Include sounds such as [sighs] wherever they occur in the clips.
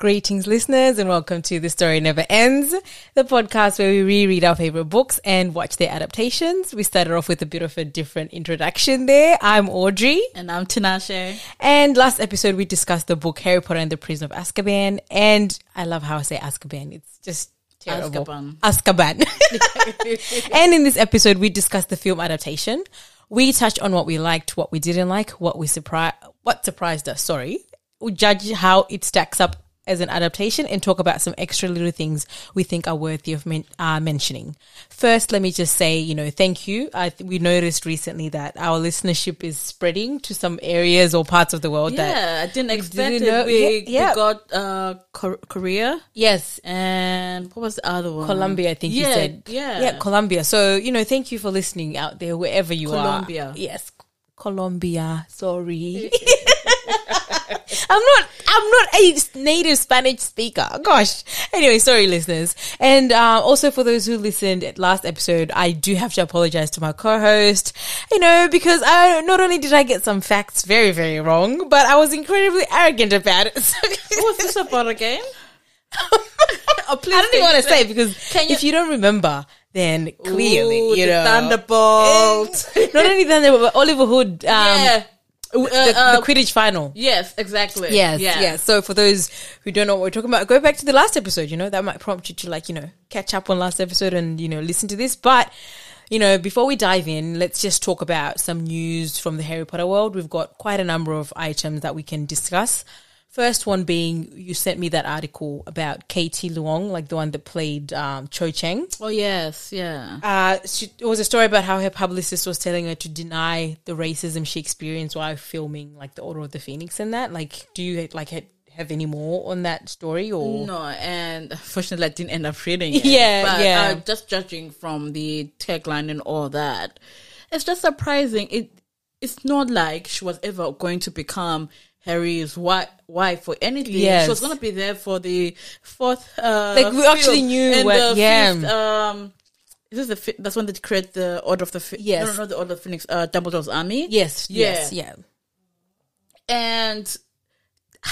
Greetings, listeners, and welcome to The Story Never Ends, the podcast where we reread our favorite books and watch their adaptations. We started off with a bit of a different introduction there. I'm Audrey. And I'm Tinashe. And last episode, we discussed the book Harry Potter and the Prison of Azkaban. And I love how I say Azkaban. It's just terrible. Azkaban. Azkaban. [laughs] and in this episode, we discussed the film adaptation. We touched on what we liked, what we didn't like, what we surprised, what surprised us. Sorry, we judge how it stacks up as an adaptation and talk about some extra little things we think are worthy of men- uh, mentioning. First, let me just say, you know, thank you. I th- we noticed recently that our listenership is spreading to some areas or parts of the world that Yeah, I didn't expect didn't it. know- We, yeah, yeah. we got uh, Kor- Korea yes, and what was the other one? Colombia, I think yeah, you said. Yeah. Yeah, Colombia. So, you know, thank you for listening out there, wherever you Colombia. are. Colombia. Yes. Colombia. Sorry. [laughs] I'm not, I'm not a native Spanish speaker. Gosh. Anyway, sorry, listeners. And, uh, also for those who listened at last episode, I do have to apologize to my co-host, you know, because I, not only did I get some facts very, very wrong, but I was incredibly arrogant about it. So- [laughs] What was this about again? oh, please I don't even want to say because Can you- if you don't remember, then clearly Ooh, you know Thunderbolt. [laughs] Not only Thunderbolt, but Oliver Wood, um, yeah. Uh, the, uh, the Quidditch final. yes, exactly. Yes, yeah. yes. So for those who don't know what we're talking about, go back to the last episode. You know that might prompt you to like you know catch up on last episode and you know listen to this. But you know before we dive in, let's just talk about some news from the Harry Potter world. We've got quite a number of items that we can discuss. First one being you sent me that article about Katie Leung, like the one that played um, Cho Chang. Oh yes, yeah. Uh, she, it was a story about how her publicist was telling her to deny the racism she experienced while filming like the Order of the Phoenix and that. Like, do you like ha- have any more on that story or? No, and fortunately, I didn't end up reading it. [laughs] Yeah, but, yeah. Uh, just judging from the tagline and all that, it's just surprising. It it's not like she was ever going to become Harry's wife, wife or anything. Yes. She was going to be there for the fourth. Uh, Like, we actually knew and what- the yeah. Fifth, um, this is this the fi- that's when they create the Order of the Phoenix? Yes. no, no, not the Order of the Phoenix. Uh, Dumbledore's army. Yes, yes, Yeah. yeah. and [sighs]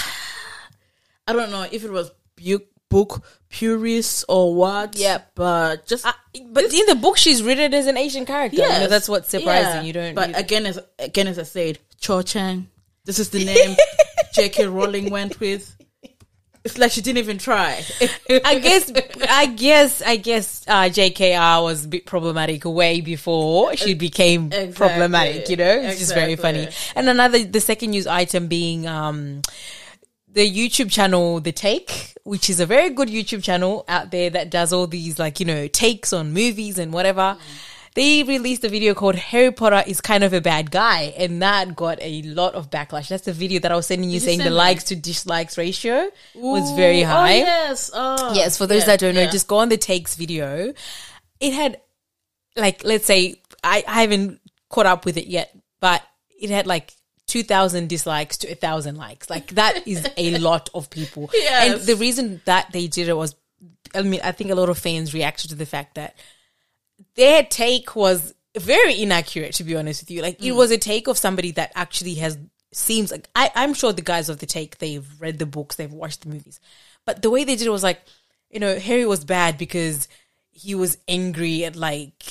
I don't know if it was bu- book purists or what. Yeah. but just Uh, but in the book, she's written as an Asian character. You know, that's what's surprising. Yeah. You don't. But you- again, as again as I said, Cho Chang. This is the [laughs] name J.K. Rowling went with. It's like she didn't even try. I guess, I guess, I guess, uh, JKR was a bit problematic way before she became Exactly. problematic, you know? It's just very funny. And another, the second news item being, um, the YouTube channel, The Take, which is a very good YouTube channel out there that does all these, like, you know, takes on movies and whatever. They released a video called Harry Potter is kind of a bad guy, and that got a lot of backlash. That's the video that I was sending you Did you saying the me? likes to dislikes ratio was very oh, high. Oh, yes. Oh, Yes, for those yeah, that don't know, yeah. just go on the takes video. It had like let's say I, I haven't caught up with it yet, but it had like two thousand dislikes to a thousand likes. Like that [laughs] is a lot of people. Yes. And the reason that they did it was I mean, I think a lot of fans reacted to the fact that their take was very inaccurate to be honest with you. Like it mm. was a take of somebody that actually has seems like I, I'm sure the guys of the take they've read the books, they've watched the movies. But the way they did it was like, you know, Harry was bad because he was angry at like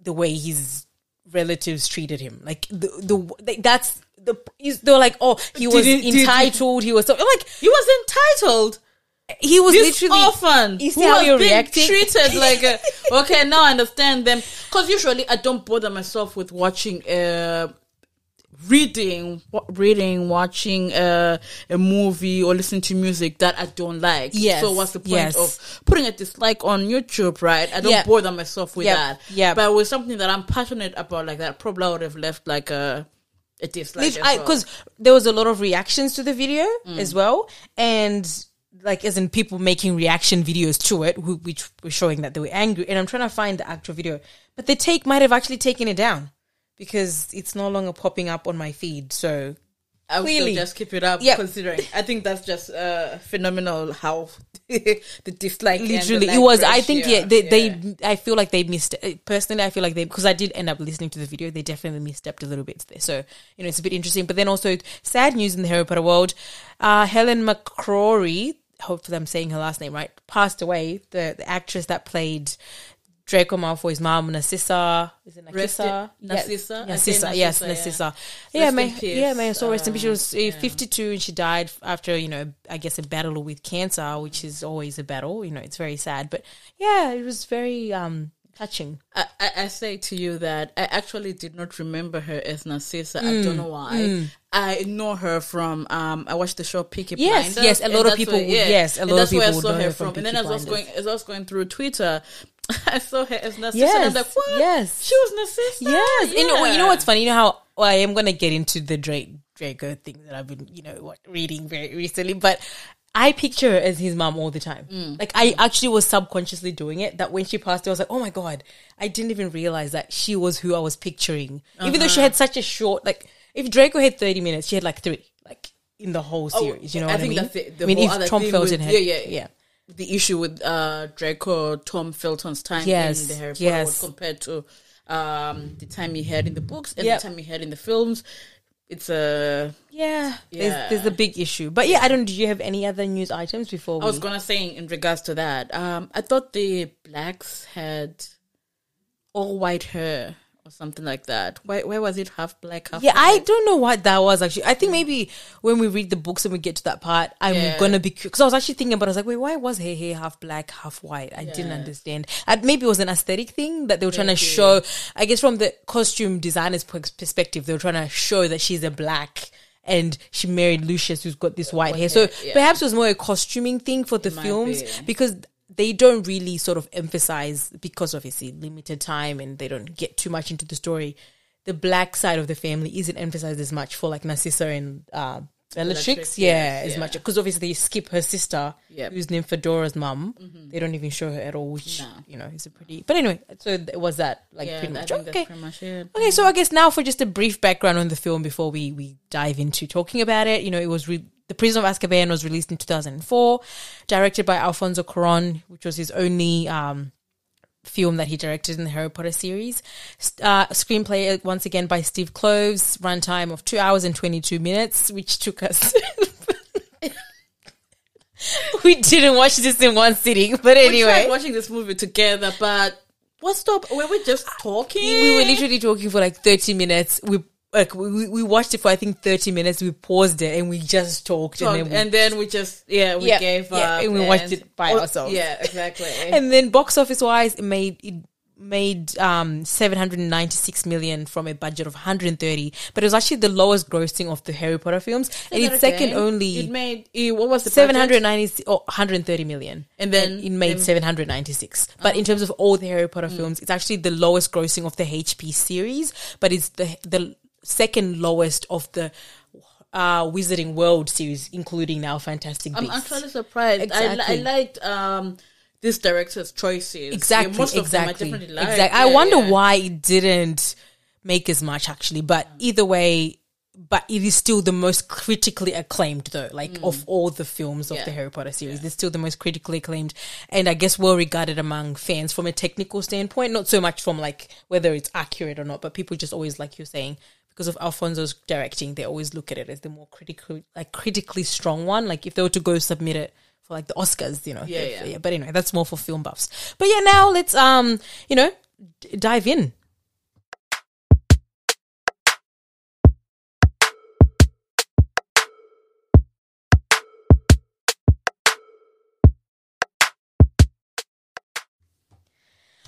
the way his relatives treated him. Like the the they- that's the they were like, oh, he was Did he- did- entitled. He was so I'm like He was entitled. He was This literally orphan You see who how you're reacting? treated like a, [laughs] okay now I understand them because usually I don't bother myself with watching uh reading reading watching uh, a movie or listening to music that I don't like Yes, so what's the point yes. of putting a dislike on YouTube right I don't Yeah. bother myself with Yep, that Yeah. but with something that I'm passionate about like that probably I would have left like a a dislike as well. because there was a lot of reactions to the video Mm. as well, and like as in people making reaction videos to it, who, which were showing that they were angry. And I'm trying to find the actual video, but the take might have actually taken it down because it's no longer popping up on my feed. So I Clearly. just keep it up, Yep. considering. I think that's just uh, phenomenal how [laughs] the dislike. and the literally it was i think yeah they, yeah. they i feel like they missed personally i feel like they because i did end up listening to the video they definitely misstepped a little bit there so you know it's a bit interesting but then also sad news in the harry potter world uh helen mccrory hopefully I'm saying her last name right, passed away. The the actress that played Draco Malfoy's mom, Narcissa. Is it Narcissa? in- Narcissa? Yeah, I say Narcissa. Yes, Narcissa, yeah. Narcissa. Yeah, may yeah, may her soul rest in peace. She Um, was uh, 52 and she died after you know, I guess a battle with cancer, which is always a battle. You know, it's very sad, but yeah, it was very um touching. I, I, I say to you that I actually did not remember her as Narcissa. I don't know why. I know her from um. I watched the show Peaky Yes, Blinders. yes, a lot of people where- yeah, yes, a lot of that's where people I saw her from. from And then as I was going, as I was going through Twitter, [laughs] I saw her as Narcissa. Yes, and I'm like, what? yes. she was Narcissa. Yes, you know, you know what's funny? You know how well, I am gonna get into the Drake Draco thing that I've been, you know, what reading very recently, but I picture her as his mom all the time. Mm. Like I actually was subconsciously doing it. That when she passed, I was like, oh my god, I didn't even realize that she was who I was picturing. Even though Uh-huh. she had such a short, like if Draco had thirty minutes, she had like three, like in the whole series. you know Oh, I what think I mean? that's the- the I mean, if Tom Felton had, yeah, yeah. yeah. the issue with uh Draco Tom Felton's time Yes, in the Harry Potter yes. compared to um the time he had in the books and Yep. the time he had in the films. It's a. Yeah, Yeah. There's, there's a big issue. But yeah, I don't. Do you have any other news items before we? I was gonna say in regards to that. Um, I thought the blacks had all white hair or something like that. Why? Why was it half black? Half Yeah, I don't know what that was actually. I think maybe when we read the books and we get to that part, I'm Yeah. gonna be because I was actually thinking about. it. I was like, wait, why was her hair half black, half white? I didn't understand. And maybe it was an aesthetic thing that they were trying to show. I guess from the costume designer's perspective, they were trying to show that she's a black. And she married Lucius, who's got this white hair. So yeah. perhaps it was more a costuming thing for the might films be. because they don't really sort of emphasize because obviously limited time and they don't get too much into the story. The black side of the family isn't emphasized as much for like Narcissa and uh, Bellatrix, Bellatrix, yeah, yes, as yeah. much because obviously they skip her sister, Yep. who's Nymphadora's mum. They don't even show her at all, which No. you know is a pretty. But anyway, so it was that like Yeah, pretty much okay. pretty much. Okay, so I guess now for just a brief background on the film before we we dive into talking about it. You know, it was re- the Prison of Azkaban was released in 2004, directed by Alfonso Cuarón, which was his only um, film that he directed in the Harry Potter series. Uh, screenplay uh, once again by Steve Kloves, runtime of two hours and 22 minutes, which took us. [laughs] we didn't watch this in one sitting, but anyway. We tried watching this movie together, but what stop? Were we just talking? we were literally talking for like 30 minutes. We like we, we- we watched it for I think 30 minutes. We paused it and we just talked Talked, and then we, and then we just yeah we Yeah, gave yeah, up and we watched it by Oh, ourselves. Yeah, exactly. [laughs] and then box office wise it made it made um 796 million from a budget of 130 but it was actually the lowest grossing of the harry potter films and that it's second only it made what was the budget? 790 or 130 million And then- it made then- 796 but in terms of all the harry potter Mm. films it's actually the lowest grossing of the hp series but it's the the second lowest of the uh wizarding world series including now fantastic I'm actually surprised. I, I liked um this director's choices. exactly Yeah, most of them I exactly exactly i wonder yeah. why it didn't make as much actually but either way but it is still the most critically acclaimed though like of all the films of Mm. Yeah. the harry potter series it's still the most critically acclaimed and i guess well regarded among fans from a technical standpoint not so much from like whether it's accurate or not but people just always like you're saying because of alfonso's directing they always look at it as the more critical, like critically strong one. Like if they were to go submit it for like the oscars you know Yeah, if- yeah. but anyway that's more for film buffs. But yeah now let's um you know d- dive in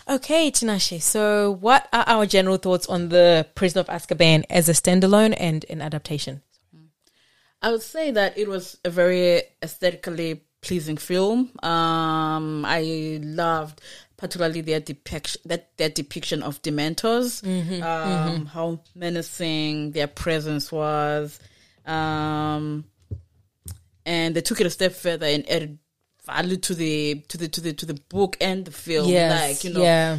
Okay, Tinashe. So, what are our general thoughts on the Prison of Azkaban as a standalone and an adaptation? I would say that it was a very aesthetically pleasing film. Um, I loved particularly their depiction that their depiction of Dementors, um, how menacing their presence was, um, and they took it a step further and added value to the to the to the to the book and the film. like you know, yeah,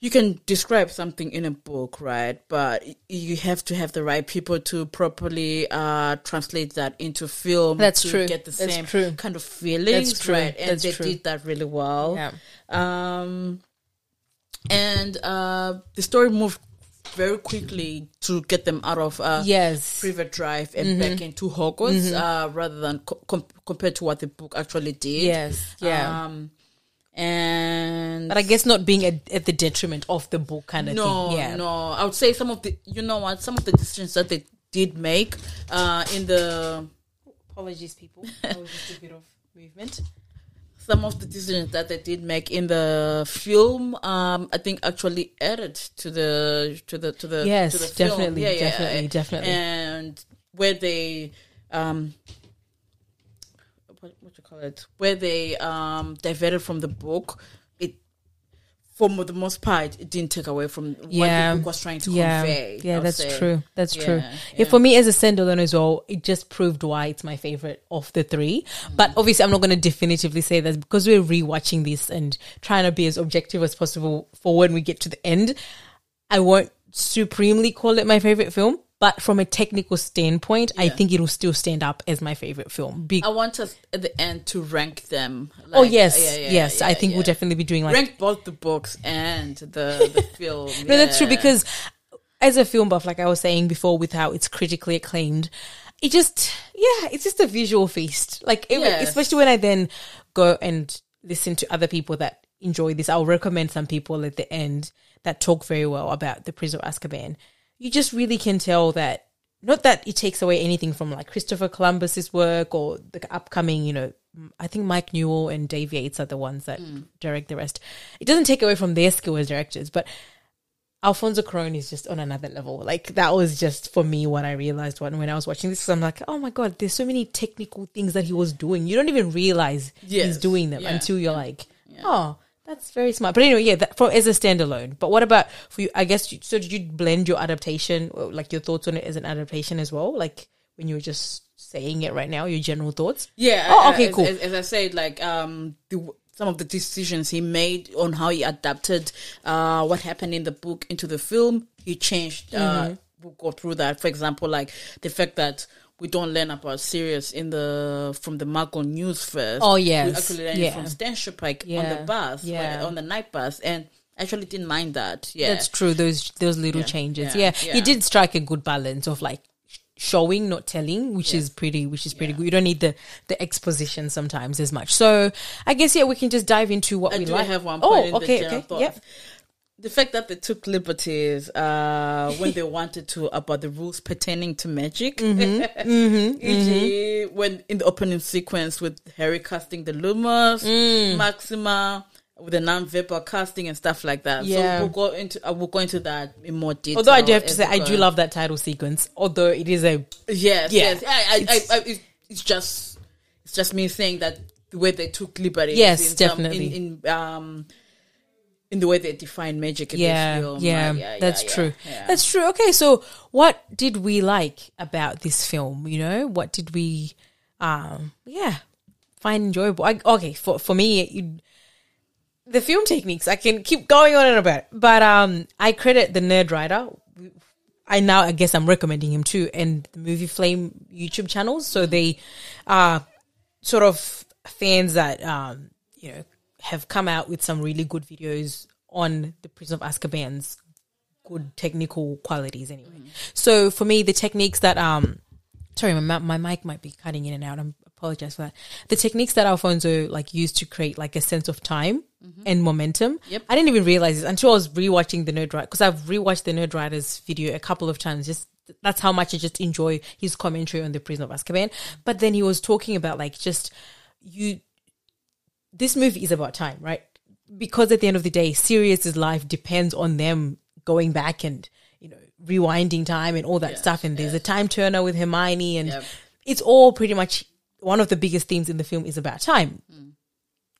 you can describe something in a book, right? But you have to have the right people to properly uh, translate that into film. That's to true. Get the That's same true. kind of feelings, That's true. right? And That's they true. did that really well. yeah. Um, and uh, the story moved very quickly to get them out of uh, Yes. Privet Drive and back into Hogwarts, uh, rather than co- com- compared to what the book actually did. Yes. Yeah. Um, and but I guess not being at, at the detriment of the book kind of no, thing. Yeah. no. I would say some of the, you know what, some of the decisions that they did make uh, in the Apologies, people. That was just a bit of movement. Some of the decisions that they did make in the film, um, I think actually added to the to the to the Yes, to the definitely, Yeah, yeah, definitely, definitely. And where they um, what what you call it? Where they um diverted from the book, for the most part it didn't take away from Yeah. what the book was trying to Yeah, convey. yeah, that's say. true. That's true. Yeah, Yeah, yeah. for me as a standalone as well, it just proved why it's my favorite of the three. Mm. But obviously, I'm not going to definitively say that because we're rewatching this and trying to be as objective as possible for when we get to the end. I won't supremely call it my favorite film, but from a technical standpoint, I think it'll still stand up as my favorite film. Be- I want us at the end to rank them. oh yes, yeah, yeah, yes, I yeah, think we'll definitely be doing like rank both the books and the the [laughs] film. No, that's true because as a film buff, like I was saying before, with how it's critically acclaimed, it just yeah, it's just a visual feast. Like it, Yes. especially when I then go and listen to other people that enjoy this, I'll recommend some people at the end that talk very well about the Prison of Azkaban. You just really can tell that not that it takes away anything from like Christopher Columbus's work or the upcoming, you know, I think Mike Newell and Dave Yates are the ones that mm. direct the rest. It doesn't take away from their skill as directors, but Alfonso Cuarón is just on another level. Like that was just for me what I realized when when I was watching this. I'm like, oh my god, there's so many technical things that he was doing. You don't even realize Yes. he's doing them Yeah. until you're like, oh, that's very smart. But anyway, yeah, that for as a standalone. But what about for you? I guess you, so. Did you blend your adaptation, like your thoughts on it as an adaptation as well? Like when you were just saying it right now, your general thoughts. Yeah. Oh, uh, okay, as, cool. As, as I said, like um, the, some of the decisions he made on how he adapted uh, what happened in the book into the film, he changed. Uh, Mm-hmm. we'll go through that. For example, like the fact that we don't learn about Sirius in the from the Margot news first. Oh, yes, we actually learn Yeah. it from Stan Shunpike on the bus, Yeah. when- on the night bus, and actually didn't mind that. Yeah, That's true. Those those little Yeah, changes. yeah, Yeah, yeah. he did strike a good balance of like showing, not telling, which is pretty, which is pretty good. You don't need the the exposition sometimes as much. So I guess yeah, we can just dive into what I we do like. have one Oh, okay, okay, thoughts. The fact that they took liberties uh, when they [laughs] wanted to about the rules pertaining to magic. Mm-hmm, [laughs] E.g., when in the opening sequence with Harry casting the Lumos, Mm. Maxima with the non-verbal casting and stuff like that. Yeah. So we'll go into uh, we'll go into that in more detail. Although I do have to say, I do love that title sequence. Although it is a Yes, Yeah. yes. I, I, It's- I, I, it's, just it's just me saying that the way they took liberties. Yes, in some- definitely. in, in um in the way they define magic in yeah, this film. yeah, yeah, that's yeah, true. That's true. Okay, so what did we like about this film? You know, what did we, um, yeah, find enjoyable? I, okay, for for me, you, the film techniques. I can keep going on and about, it, but um, I credit the Nerd Writer. I now I guess I'm recommending him too, and the Movie Flame YouTube channels. So they are sort of fans that um, you know have come out with some really good videos on the Prison of Azkaban's good technical qualities. Anyway, mm. so for me, the techniques that um, sorry, my my mic might be cutting in and out. I'm apologize for that. The techniques that Alfonso like used to create like a sense of time mm-hmm. and momentum. Yep. I didn't even realize this until I was rewatching the Nerd Writer because I've rewatched the Nerd Writer's video a couple of times. Just that's how much I just enjoy his commentary on the Prison of Azkaban. Mm. But then he was talking about like just you. This movie is about time, right? Because at the end of the day, Sirius's life depends on them going back and you know rewinding time and all that stuff. And there's a time turner with Hermione, and Yep. it's all pretty much one of the biggest themes in the film is about time mm.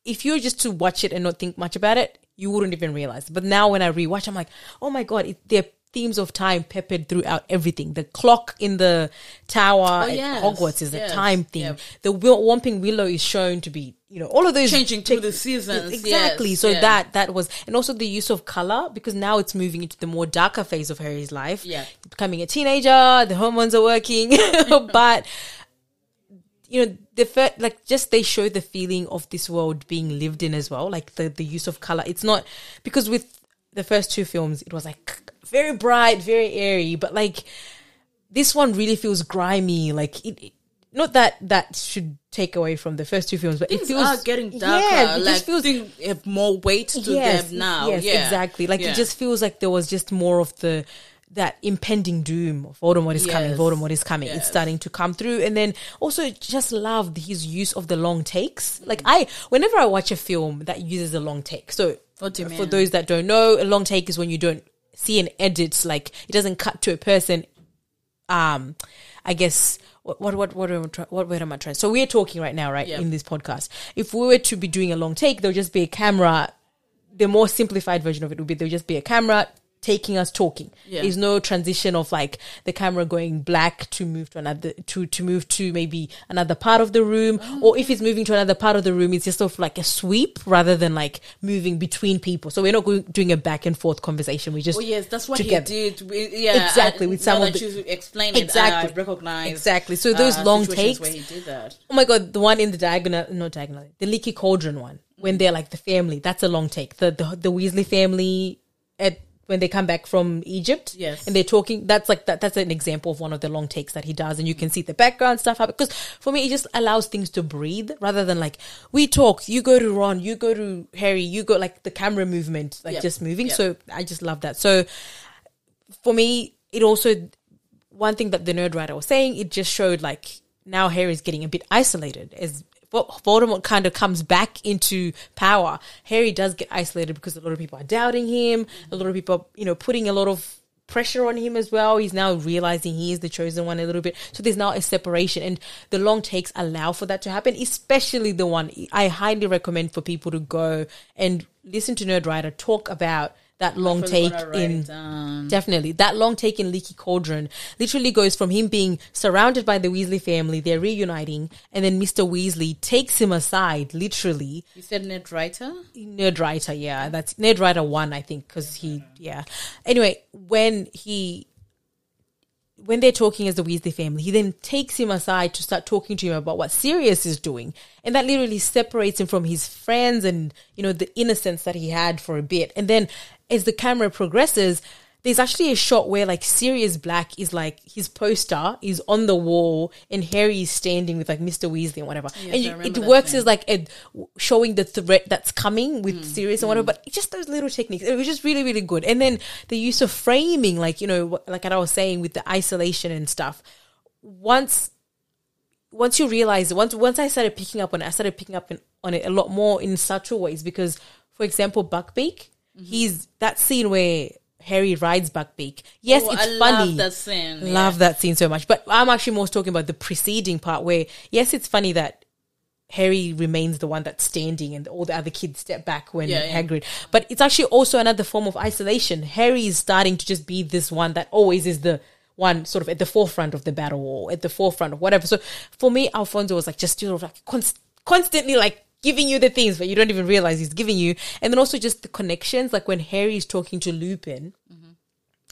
if you were just to watch it and not think much about it, you wouldn't even realize. But now when I rewatch, I'm like, oh my god, it, there are themes of time peppered throughout everything. The clock in the tower oh, at Oh, yes, Hogwarts is yes, a time theme. yep. The Wil- Whomping Willow is shown to be, you know, all of those Changing through the seasons, Exactly. yes, so yeah. that that was, and also the use of color because now it's moving into the more darker phase of Harry's life. Yeah. becoming a teenager, the hormones are working, [laughs] but you know the fir- like just they show the feeling of this world being lived in as well like the the use of color it's not because with the first two films it was like very bright, very airy, but like this one really feels grimy. Like it, it- not that that should take away from the first two films, but Things it feels are getting darker. Yeah, it like just feels have more weight to them now. Yes, yeah, exactly. Like Yeah. it just feels like there was just more of the that impending doom of Voldemort is coming, Yes. Voldemort is coming. It's starting to come through. And then also just love his use of the long takes. Mm. Like I whenever I watch a film that uses a long take. So oh, you for those that don't know, a long take is when you don't see an edit, like it doesn't cut to a person um I guess what what what what am I what word am I trying? So we're talking right now, right, Yeah. in this podcast. If we were to be doing a long take, there'll just be a camera. The more simplified version of it would be there'll just be a camera taking us talking. Yeah. There's no transition of like the camera going black to move to another to to move to maybe another part of the room, Oh. or if it's moving to another part of the room, it's just sort of like a sweep rather than like moving between people. So we're not going, doing a back and forth conversation. We just Oh yes, that's what together. he did. With, yeah, Exactly, I- with some of the- explain it, Exactly. Recognize Exactly. So those uh, long takes- where he did that. Oh my god, the one in the diagonal, no diagonal, the leaky cauldron one when they're like the family. That's a long take. The the, the Weasley family at when they come back from Egypt, Yes. and they're talking. That's like that. That's an example of one of the long takes that he does, and you can see the background stuff happen. Because for me, it just allows things to breathe rather than like we talk. You go to Ron, you go to Harry, you go like the camera movement, like Yep. just moving. Yep. So I just love that. So for me, it also one thing that the nerd writer was saying, it just showed like now Harry's getting a bit isolated as Voldemort kind of comes back into power. Harry does get isolated because a lot of people are doubting him. A lot of people, are, you know, putting a lot of pressure on him as well. He's now realizing he is the chosen one a little bit. So there's now a separation and the long takes allow for that to happen, especially the one I highly recommend for people to go and listen to Nerd Writer talk about that long take in down. Definitely. That long take in Leaky Cauldron literally goes from him being surrounded by the Weasley family, they're reuniting, and then Mr. Weasley takes him aside, literally. You said Ned Writer. ned Writer, yeah. That's ned Writer 1, I think, because he, yeah. Anyway, when he, when they're talking as the Weasley family, he then takes him aside to start talking to him about what Sirius is doing. And that literally separates him from his friends and, you know, the innocence that he had for a bit. And then as the camera progresses, there's actually a shot where like Sirius Black is like his poster is on the wall and Harry is standing with like Mr. Weasley and whatever. Yes, and you, it works scene. as like a, showing the threat that's coming with Sirius and whatever. But just those little techniques. It was just really, really good. And then the use of framing, like, you know, like I was saying with the isolation and stuff. Once once you realize once once I started picking up on it, I started picking up in, on it a lot more in subtle ways because, for example, Buckbeak, Mm-hmm. he's that scene where Harry rides Buckbeak. Yes, Oh, it's I funny. love that scene. Love that scene so much. But I'm actually more talking about the preceding part where, yes, it's funny that Harry remains the one that's standing and all the other kids step back when Yeah, yeah. Hagrid. But it's actually also another form of isolation. Harry is starting to just be this one that always is the one sort of at the forefront of the battle or at the forefront of whatever. So for me, Alfonso was like just sort of like const- constantly like giving you the things, but you don't even realize he's giving you. And then also just the connections, like when Harry is talking to Lupin.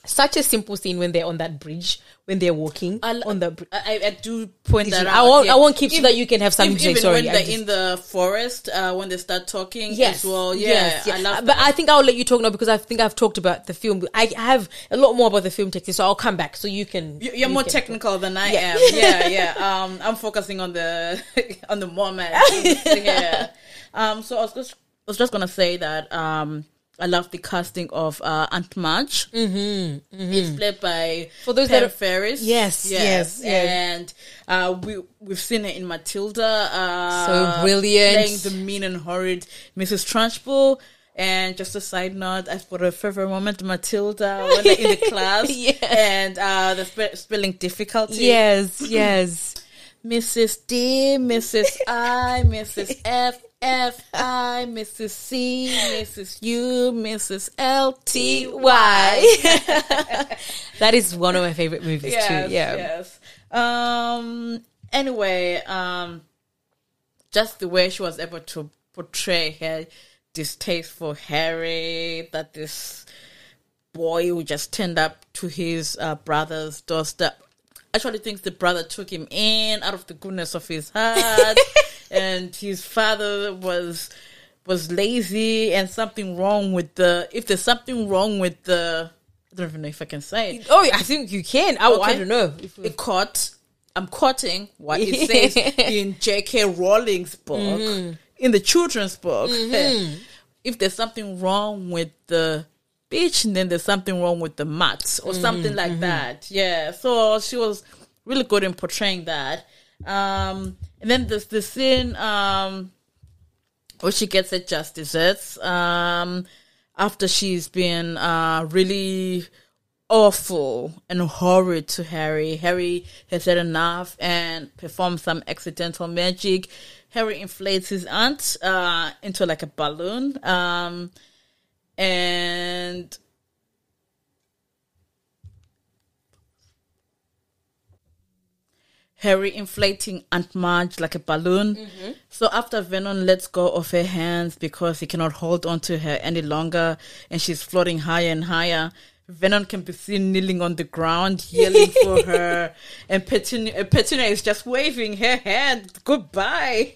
Such a simple scene when they're on that bridge, when they're walking I, on the bridge. I, I do point that out. I won't. yeah. I won't keep so that you can have something to say. even Sorry, when I they're just- in the forest, uh, when they start talking yes, as well. Yeah, yes, yeah. I But I think I'll let you talk now because I think I've talked about the film. I have a lot more about the film technique, so I'll come back so you can. You- you You're more can- technical than I Yeah. am. Yeah, [laughs] yeah. Um, I'm focusing on the [laughs] on the moment. [laughs] yeah. Um. So I was just I was just gonna say that um I love the casting of uh, Aunt Marge. Mm-hmm, It's played by For those Pam that are- Ferris. Yes, yes, yes. And uh, we we've seen it in Matilda. Uh, So brilliant. playing the mean and horrid Mrs. Trunchbull. And just a side note, I for a favorite moment, Matilda when they're in the [laughs] class Yeah. and uh, the spe- spelling difficulty. Yes, yes. Mrs. D, Mrs. I, Mrs. F, F, I, Mrs. C, Mrs. U, Mrs. L, T, Y. [laughs] that is one of my favorite movies Yes, too. Yeah. yes. Um. Anyway, um, just the way she was able to portray her distaste for Harry, that this boy who just turned up to his uh, brother's doorstep. Actually, thinks the brother took him in out of the goodness of his heart, [laughs] and his father was was lazy and something wrong with the. If there's something wrong with the I don't even know if I can say it. Oh, I think you can. I, I don't know. If- It caught. I'm quoting what it [laughs] says in J.K. Rowling's book, Mm-hmm. in the children's book. If there's something wrong with the beach, then there's something wrong with the mat or something Mm-hmm. like that. Yeah. So she was really good in portraying that. Um, and then there's the scene um, where she gets her just desserts um, after she's been uh, really awful and horrid to Harry. Harry has had enough and performs some accidental magic. Harry inflates his aunt uh, into like a balloon. Um, and Harry inflating Aunt Marge like a balloon. Mm-hmm. So after Vernon lets go of her hands because he cannot hold on to her any longer and she's floating higher and higher, Vernon can be seen kneeling on the ground, yelling for [laughs] her. And Petunia, Petunia is just waving her hand goodbye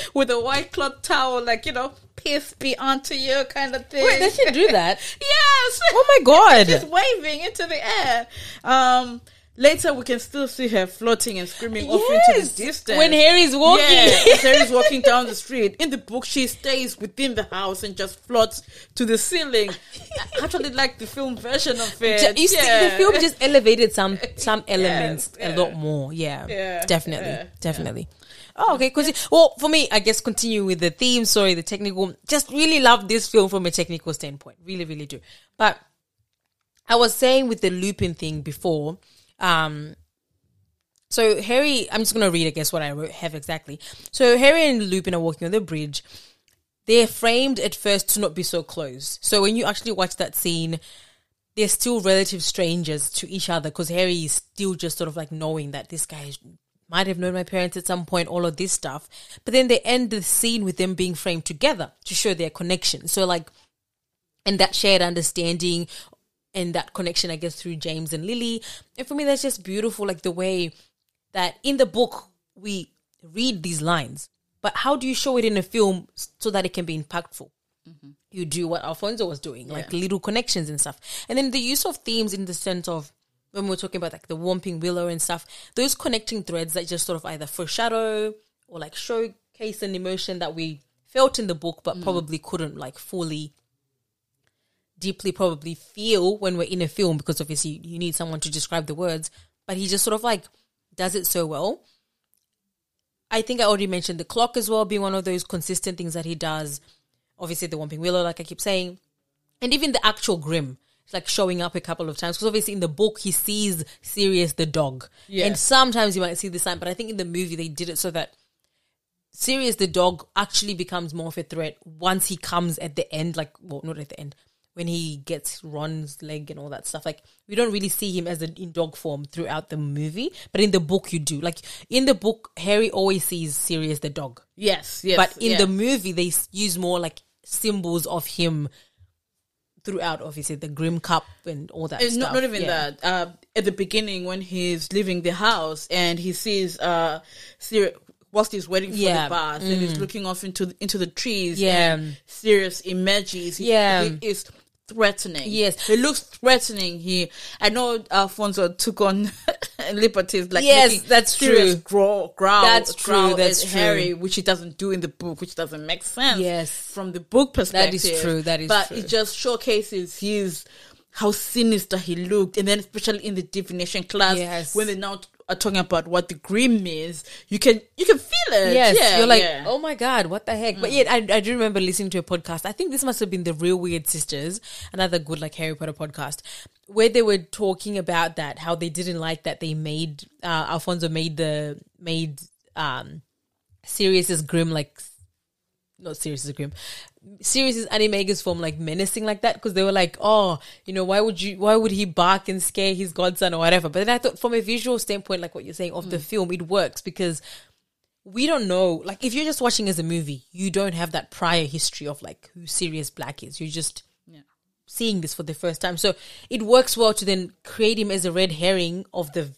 [laughs] with a white cloth towel, like, you know, peace be unto you kind of thing. Wait, does she do that? [laughs] Yes. Oh my god! She's waving into the air. Um, later we can still see her floating and screaming off into the distance. When Harry's walking. Yeah, [laughs] Harry's walking down the street. In the book, she stays within the house and just floats to the ceiling. I actually like the film version of it. You see, yeah. the film just elevated some [laughs] some elements yeah. a lot more. Yeah, Yeah, definitely, definitely. Oh, okay. Cause well, for me, I guess continue with the theme. Sorry, the technical. Just really love this film from a technical standpoint. Really, really do. But I was saying with the looping thing before. Um, so Harry, I'm just gonna read, I guess, what I wrote, have exactly. So Harry and Lupin are walking on the bridge. They're framed at first to not be so close. So when you actually watch that scene, they're still relative strangers to each other because Harry is still just sort of like knowing that this guy might have known my parents at some point, all of this stuff. But then they end the scene with them being framed together to show their connection. So like, and that shared understanding and that connection, I guess, through James and Lily. And for me, that's just beautiful. Like the way that in the book we read these lines, but how do you show it in a film so that it can be impactful? Mm-hmm. You do what Alfonso was doing, like little connections and stuff. And then the use of themes in the sense of when we're talking about like the Whomping Willow and stuff, those connecting threads that just sort of either foreshadow or like showcase an emotion that we felt in the book, but mm. probably couldn't like fully deeply probably feel when we're in a film because obviously you need someone to describe the words but he just sort of like does it so well. I think i already mentioned the clock as well being one of those consistent things that he does. Obviously the Whomping Willow like i keep saying and even the actual grim like showing up a couple of times because obviously in the book he sees Sirius the dog. Yeah. and sometimes you might see the sign but i think in the movie they did it so that Sirius the dog actually becomes more of a threat once he comes at the end, like well, not at the end, when he gets Ron's leg and all that stuff. Like we don't really see him as a, in dog form throughout the movie, but in the book you do. Like in the book, Harry always sees Sirius the dog, Yes, yes. but in yeah. the movie they use more like symbols of him throughout. Obviously, the Grim Cup and all that. It's stuff. not, not even Yeah. that. Uh, at the beginning, when he's leaving the house and he sees uh, Sirius, whilst he's waiting for Yeah. the bus, and he's mm. looking off into the, into the trees. Yeah. Sirius emerges. He, Yeah. he is threatening. Yes. he looks threatening. He, I know Alfonso took on [laughs] liberties like Yes, that's true. growl, growl, That's true, that's true. Harry, which he doesn't do in the book, which doesn't make sense. Yes. from the book perspective. That is true, that is but true. it just showcases his how sinister he looked, and then especially in the divination class Yes. when they now are talking about what the grim is, you can you can feel it. Yes, yeah, you're like, yeah. oh my god, what the heck? But yet, I, I do remember listening to a podcast. I think this must have been the Real Weird Sisters, another good like Harry Potter podcast, where they were talking about that how they didn't like that they made uh, Alfonso made the made um Sirius's grim like not Sirius's grim. Sirius's animagus form like menacing like that because they were like, oh, you know, why would you, why would he bark and scare his godson or whatever? But then I thought from a visual standpoint, like what you're saying of the mm. film, it works because we don't know. Like if you're just watching as a movie, you don't have that prior history of like who Sirius Black is. You're just seeing this for the first time. So it works well to then create him as a red herring of the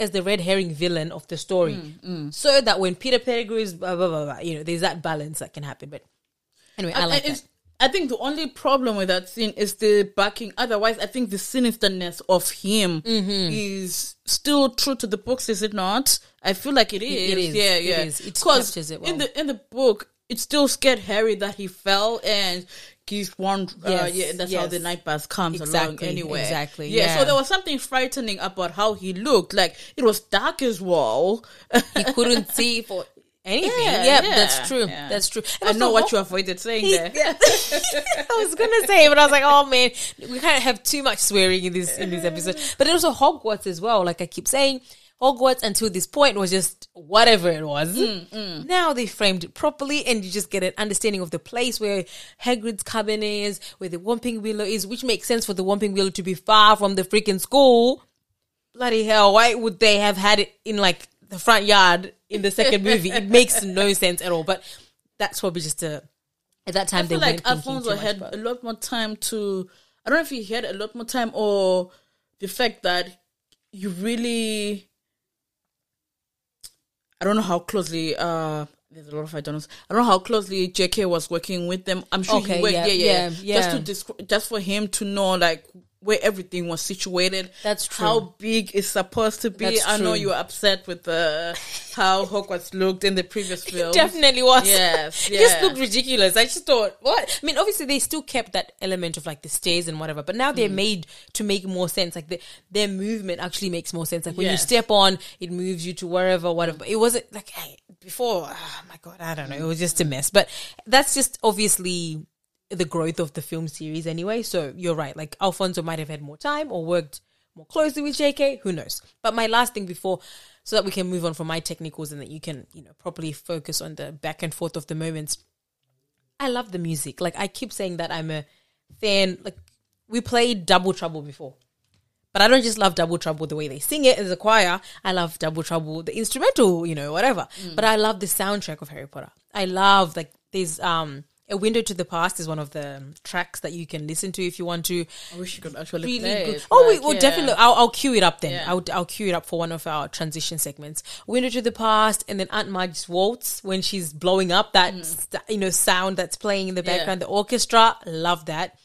as the red herring villain of the story, so that when Peter Pettigrew is blah, blah, blah, blah, you know, there's that balance that can happen. But anyway, I like And that. I think the only problem with that scene is the backing. Otherwise, I think the sinisterness of him Mm-hmm. is still true to the books, is it not? I feel like it is. it is, Yeah, yeah. is. It captures it in the in the book, it still scared Harry that he fell and he's one. Uh, Yes, yeah, that's how the night bus comes along. Exactly, Anyway, exactly, Yeah, yeah. So there was something frightening about how he looked. Like it was dark as well. [laughs] He couldn't see for anything. Yeah, Yeah, yeah, that's true. yeah. That's true. I know what you avoided saying there. Yeah. [laughs] I was gonna say, but I was like, oh man, we can't have too much swearing in this in this episode. But then also Hogwarts as well. Like I keep saying, Hogwarts until this point was just whatever it was. Mm, Now they framed it properly, and you just get an understanding of the place where Hagrid's cabin is, where the Whomping Willow is, which makes sense for the Whomping Willow to be far from the freaking school. Bloody hell! Why would they have had it in like the front yard in the second [laughs] movie? It makes no sense at all. But that's probably just a. At that time, I feel they like Alfonso had about a lot more time to. I don't know if he had a lot more time or the fact that you really. I don't know how closely. uh There's a lot of I don't know. I don't know how closely J.K. was working with them. I'm sure Okay, he worked. yeah, Yeah, yeah, yeah, Just to descri- just for him to know like where everything was situated. That's true. How big it's supposed to be. That's I know you were upset with the how Hogwarts looked in the previous film. definitely was. Yes, [laughs] it just looked ridiculous. I just thought, what? I mean, obviously they still kept that element of like the stairs and whatever, but now Mm. they're made to make more sense. Like the, their movement actually makes more sense. Like when you step on, it moves you to wherever, whatever. It wasn't like hey, before. Oh my god, I don't know. It was just a mess. But that's just obviously the growth of the film series anyway. So you're right. Like Alfonso might have had more time or worked more closely with JK. Who knows? But my last thing before, so that we can move on from my technicals and that you can, you know, properly focus on the back and forth of the moments. I love the music. Like I keep saying that I'm a fan. Like we played Double Trouble before. But I don't just love Double Trouble the way they sing it as a choir. I love Double Trouble, the instrumental, you know, whatever. But I love the soundtrack of Harry Potter. I love like there's um a window to the past is one of the um, tracks that you can listen to if you want to. I wish you could actually Really play good. it, Oh, we will yeah. definitely. I'll, I'll cue it up then. Yeah. I'll I'll cue it up for one of our transition segments. Window to the past, and then Aunt Marge's waltz when she's blowing up. That st- you know sound that's playing in the Mm. Yeah. background. The orchestra, love that.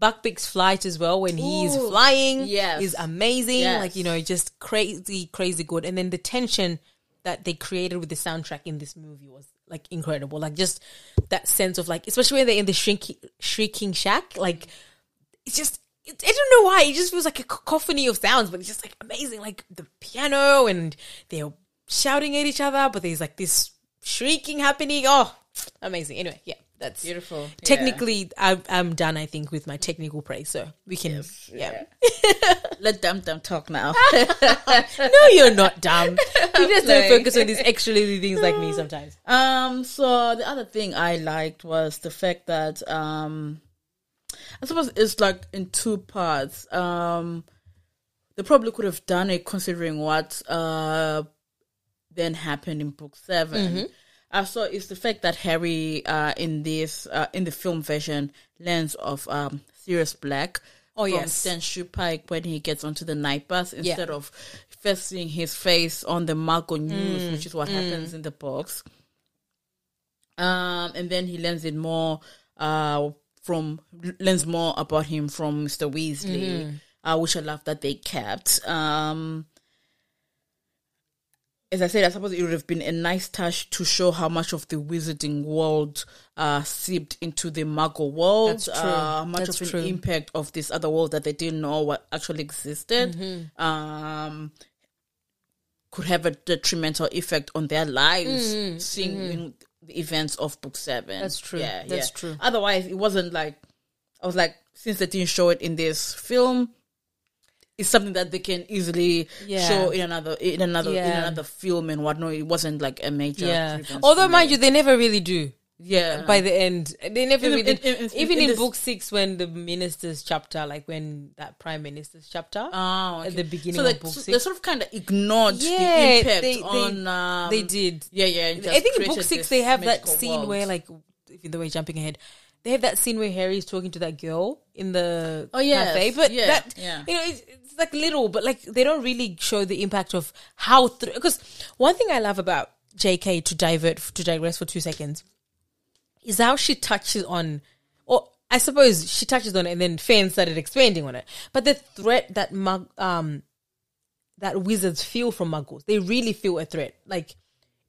Buckbeak's flight as well when he's Ooh, flying yes. is amazing. Yes. Like you know, just crazy, crazy good. And then the tension that they created with the soundtrack in this movie was like incredible. Like just that sense of like, especially when they're in the shrieking, shack, like it's just I don't know why it just feels like a cacophony of sounds, but it's just like amazing. Like the piano and they're shouting at each other, but there's like this shrieking happening. Oh, amazing! Anyway, yeah, that's Beautiful. Technically, I, I'm done. I think with my technical praise, so we can. yeah. [laughs] Let them them talk now. [laughs] no, you're not dumb. [laughs] You just don't focus on these extra little things like me sometimes. um. So the other thing I liked was the fact that um, I suppose it's like in two parts. Um, they probably could have done it considering what uh then happened in book 7 Mm-hmm. Uh, so it's the fact that Harry uh, in this uh, in the film version learns of um, Sirius Black. Oh, from yes. Stan Pike when he gets onto the night bus instead of first seeing his face on the Marco News, Mm. which is what happens in the books. Um, and then he learns it more uh, from learns more about him from Mr. Weasley, Mm-hmm. uh, which I love that they kept. Um, as I said, I suppose it would have been a nice touch to show how much of the wizarding world uh, seeped into the Muggle world. That's true. Uh, how much That's of true. an impact of this other world that they didn't know what actually existed. Mm-hmm. Um, could have a detrimental effect on their lives seeing the events of book seven. Mm-hmm. That's true. Yeah, That's yeah. true. Otherwise, it wasn't like I was like, since they didn't show it in this film, it's something that they can easily Yeah. show in another in another in another film and whatnot. It wasn't like a major. Yeah. Although, mind you, they never really do. yeah, By the end, they never Even- really. in- in- in- even in book six, when the ministers chapter, like when that prime minister's chapter, Oh, at the beginning so of they, book so six. they sort of kind of ignored the Yeah, impact they- they- on. Um, they did. Yeah, yeah. I think in book six they have that scene world. where, like, even though we're jumping ahead, they have that scene where Harry's talking to that girl in the Oh, yes, cafe. But yeah, that, yeah. you know, it's, like little, but like they don't really show the impact of how. Because one thing I love about J.K. to divert to digress for two seconds is how she touches on, or I suppose she touches on it, and then fans started expanding on it. But the threat that mug, um, that wizards feel from muggles, they really feel a threat. Like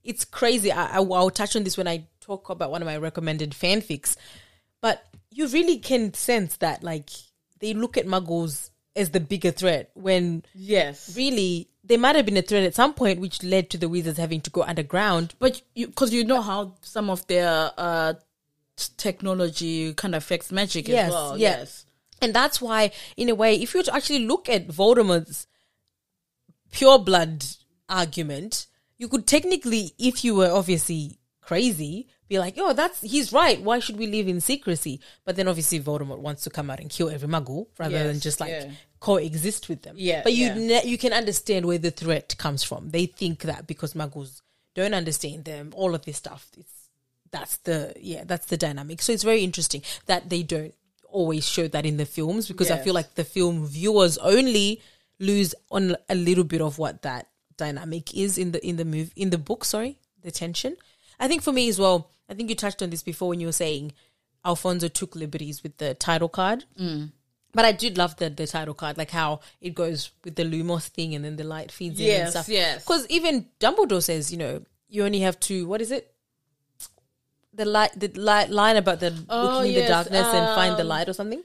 it's crazy. I, I will touch on this when I talk about one of my recommended fanfics, but you really can sense that like they look at muggles as the bigger threat when Yes. really there might have been a threat at some point, which led to the wizards having to go underground. But you, because you know how some of their uh, technology kind of affects magic Yes, as well. yeah. Yes. And that's why, in a way, if you were to actually look at Voldemort's pure blood argument, you could technically, if you were obviously crazy, be like, oh, that's he's right. Why should we live in secrecy? But then obviously Voldemort wants to come out and kill every muggle rather than just like yeah. coexist with them. Yeah, But you yeah. ne- you can understand where the threat comes from. They think that because muggles don't understand them, all of this stuff. It's that's the yeah that's the dynamic. So it's very interesting that they don't always show that in the films because I feel like the film viewers only lose on a little bit of what that dynamic is in the in the movie in the book. Sorry, the tension. I think for me as well. I think you touched on this before when you were saying Alfonso took liberties with the title card. But I did love the the title card, like how it goes with the Lumos thing and then the light feeds in and Yes, stuff. yes. Because even Dumbledore says, you know, you only have to. What is it? The light, the light line about the Oh, looking in the yes, darkness and find the um, light or something.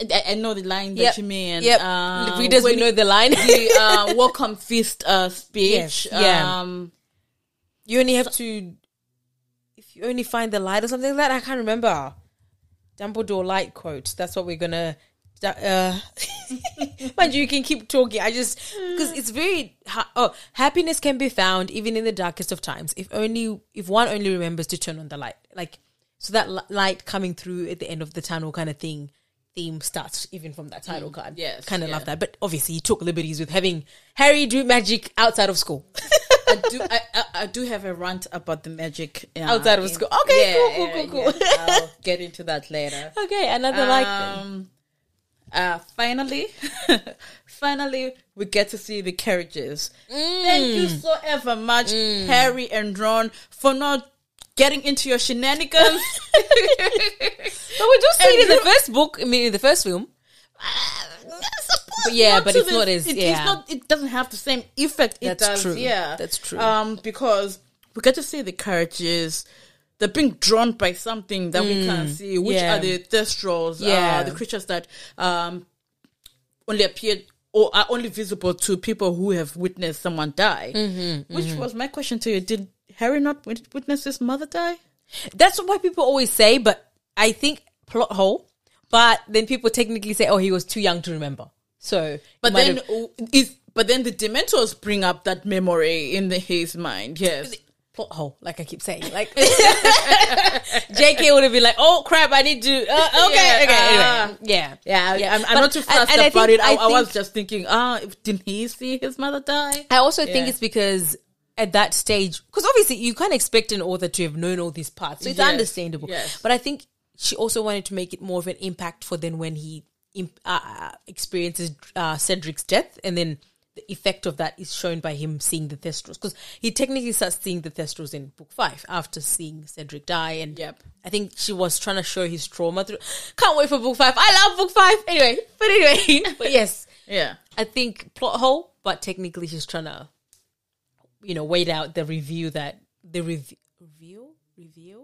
I, I know the line that Yep. you mean. Yep. Um, Readers, we know the line. the uh, [laughs] welcome feast uh, speech. Yes, yeah. Um, you only have to. You only find the light or something like that, I can't remember. Dumbledore light quote. That's what we're gonna. Uh, [laughs] mind you, you can keep talking. I just because it's very ha- oh happiness can be found even in the darkest of times. If only if one only remembers to turn on the light, like so that li- light coming through at the end of the tunnel kind of thing. Theme starts even from that title card. yes, kind of yeah. love that. But obviously, he took liberties with having Harry do magic outside of school. [laughs] I do. I, I, I do have a rant about the magic uh, Outside of in- school. Okay, cool, cool, cool, cool. yeah. [laughs] I'll get into that later. okay, another like. then. Um, uh, finally, [laughs] finally, we get to see the carriages. Thank Mm. you so ever much, Harry and Ron, for not getting into your shenanigans. [laughs] But we do see it in the first book. I mean, in the first film. But yeah, but it's not as- it, yeah. It's not. It doesn't have the same effect. It That's does. true. Yeah, That's true. Um, because we get to see the carriages. They're being drawn by something that we can't see, which Mm, yeah. are the thestrals, Yeah. uh, the creatures that um only appeared or are only visible to people who have witnessed someone die. Mm-hmm, which was my question to you: Did Harry not witness his mother die? That's what people always say, but I think plot hole. But then people technically say, "Oh, he was too young to remember." So, But then have- is but then the Dementors bring up that memory in the, his mind. Yes. plot hole, like I keep saying, like [laughs] J.K. would have been like, "Oh crap, I need to." Uh, okay, Yeah, okay, uh, anyway, yeah, Yeah, I- I'm, I'm not too and- fast and I about think- it. I, I was just thinking, ah, if- didn't he see his mother die? I also think it's because at that stage, because obviously you can't expect an author to have known all these parts, so it's Yes, understandable. yes. But I think she also wanted to make it more of an impact for then when he uh, experiences uh, Cedric's death, and then the effect of that is shown by him seeing the Thestrals, because he technically starts seeing the Thestrals in book five after seeing Cedric die, and Yep. I think she was trying to show his trauma through. Can't wait for book five. I love book five. Anyway, but anyway, [laughs] but yes. Yeah. I think plot hole, but technically she's trying to, you know, wait out the review that the rev- review review whatever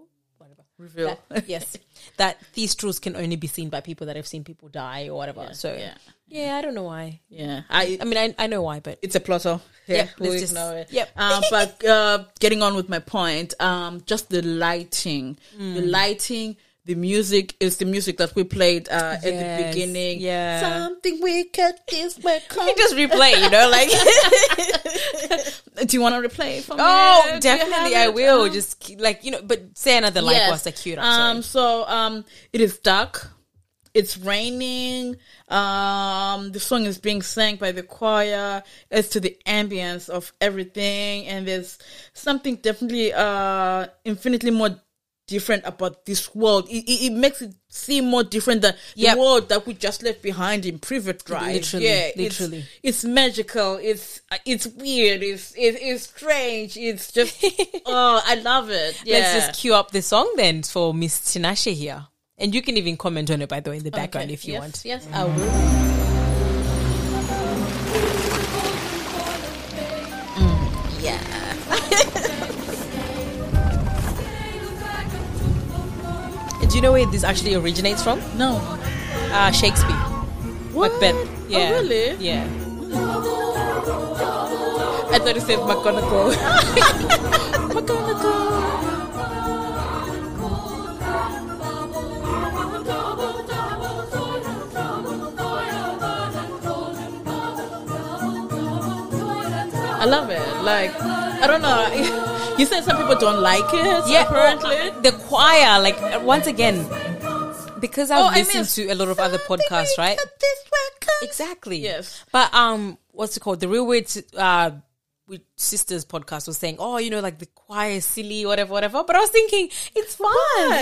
Reveal. That- yes, [laughs] that thestrals can only be seen by people that have seen people die or whatever. so yeah. yeah. I don't know why. Yeah. I, I mean, I I know why, but it's a plotter. Yeah, Yep, let's just- ignore it. yep. Uh, [laughs] but uh, getting on with my point, um, just the lighting, Hmm. the lighting, the music is the music that we played uh, at the beginning. yeah. something wicked is where [laughs] you come. just replay, you know, like [laughs] Do you want to replay for me? oh, definitely I will. Um, just like you know, but say another Yes. I cue it up. Um, sorry. so um, it is dark. It's raining. Um, the song is being sang by the choir. As to the ambience of everything, and there's something definitely uh infinitely more different about this world. It, it, it makes it seem more different than Yep. the world that we just left behind in Privet Drive. Literally, yeah, it's- literally. it's, magical. It's uh, it's weird. It's it, it's strange. It's just [laughs] oh, I love it. Yeah. Let's just cue up the song then for Miss Tinashe here. And you can even comment on it, by the way, in the background Okay. if you yes, want. Yes, I will. You know where this actually originates from? No. Uh, Shakespeare. What? Macbeth. Yeah. Oh, really? Yeah. I thought you said McGonagall. McGonagall. [laughs] I love it. Like, I don't know. [laughs] You said some people don't like it. Yeah, apparently. the choir, like uh, once again, because I've Oh, listened to a lot of other podcasts, right? Exactly. Yes. But um, what's it called? The Real Weird uh, with Sisters podcast was saying, oh, you know, like the choir is silly, whatever, whatever. But I was thinking, it's fun.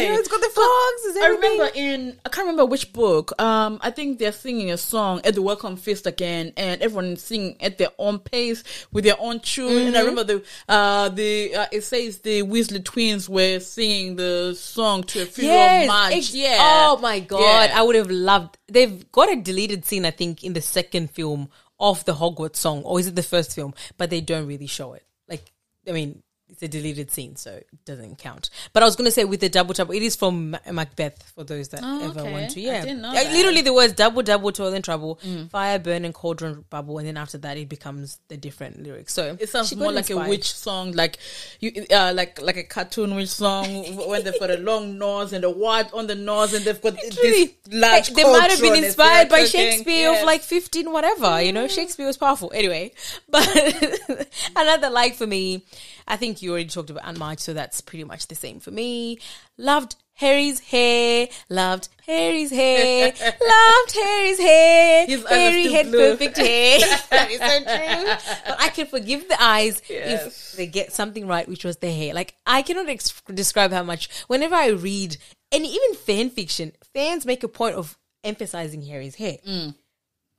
You know, it's got the frogs. I remember in I can't remember which book. Um, I think they're singing a song at the Welcome Feast again, and everyone singing at their own pace with their own tune. And I Mm-hmm. remember the uh the uh, it says the Weasley twins were singing the song to a funeral Yes. march. ex- yeah. Oh my god, Yeah. I would have loved. They've got a deleted scene, I think, in the second film of the Hogwarts song, or is it the first film? But they don't really show it. Like, I mean, it's a deleted scene, so it doesn't count. But I was going to say with the double trouble, it is from Macbeth for those that Oh, ever okay. want to. Yeah, Like, literally the words double, double, toil and trouble, fire, burn, and cauldron bubble, and then after that it becomes the different lyrics. So It sounds more like a witch song, like you, uh, like like a cartoon witch song [laughs] when they've got a long nose and a wart on the nose, and they've got this large. Hey, they might have been inspired by. Shakespeare Yes. of like 15 whatever you know Shakespeare was powerful anyway [laughs] but [laughs] another like for me I think you already talked about Aunt Marge so that's pretty much the same for me. Loved Harry's hair. Loved Harry's hair. [laughs] Loved Harry's hair. His Harry had blue. perfect hair. [laughs] That is so true. But I can forgive the eyes Yes. if they get something right which was the hair. Like I cannot ex- describe how much whenever I read and even fan fiction fans make a point of emphasizing Harry's hair. Mm.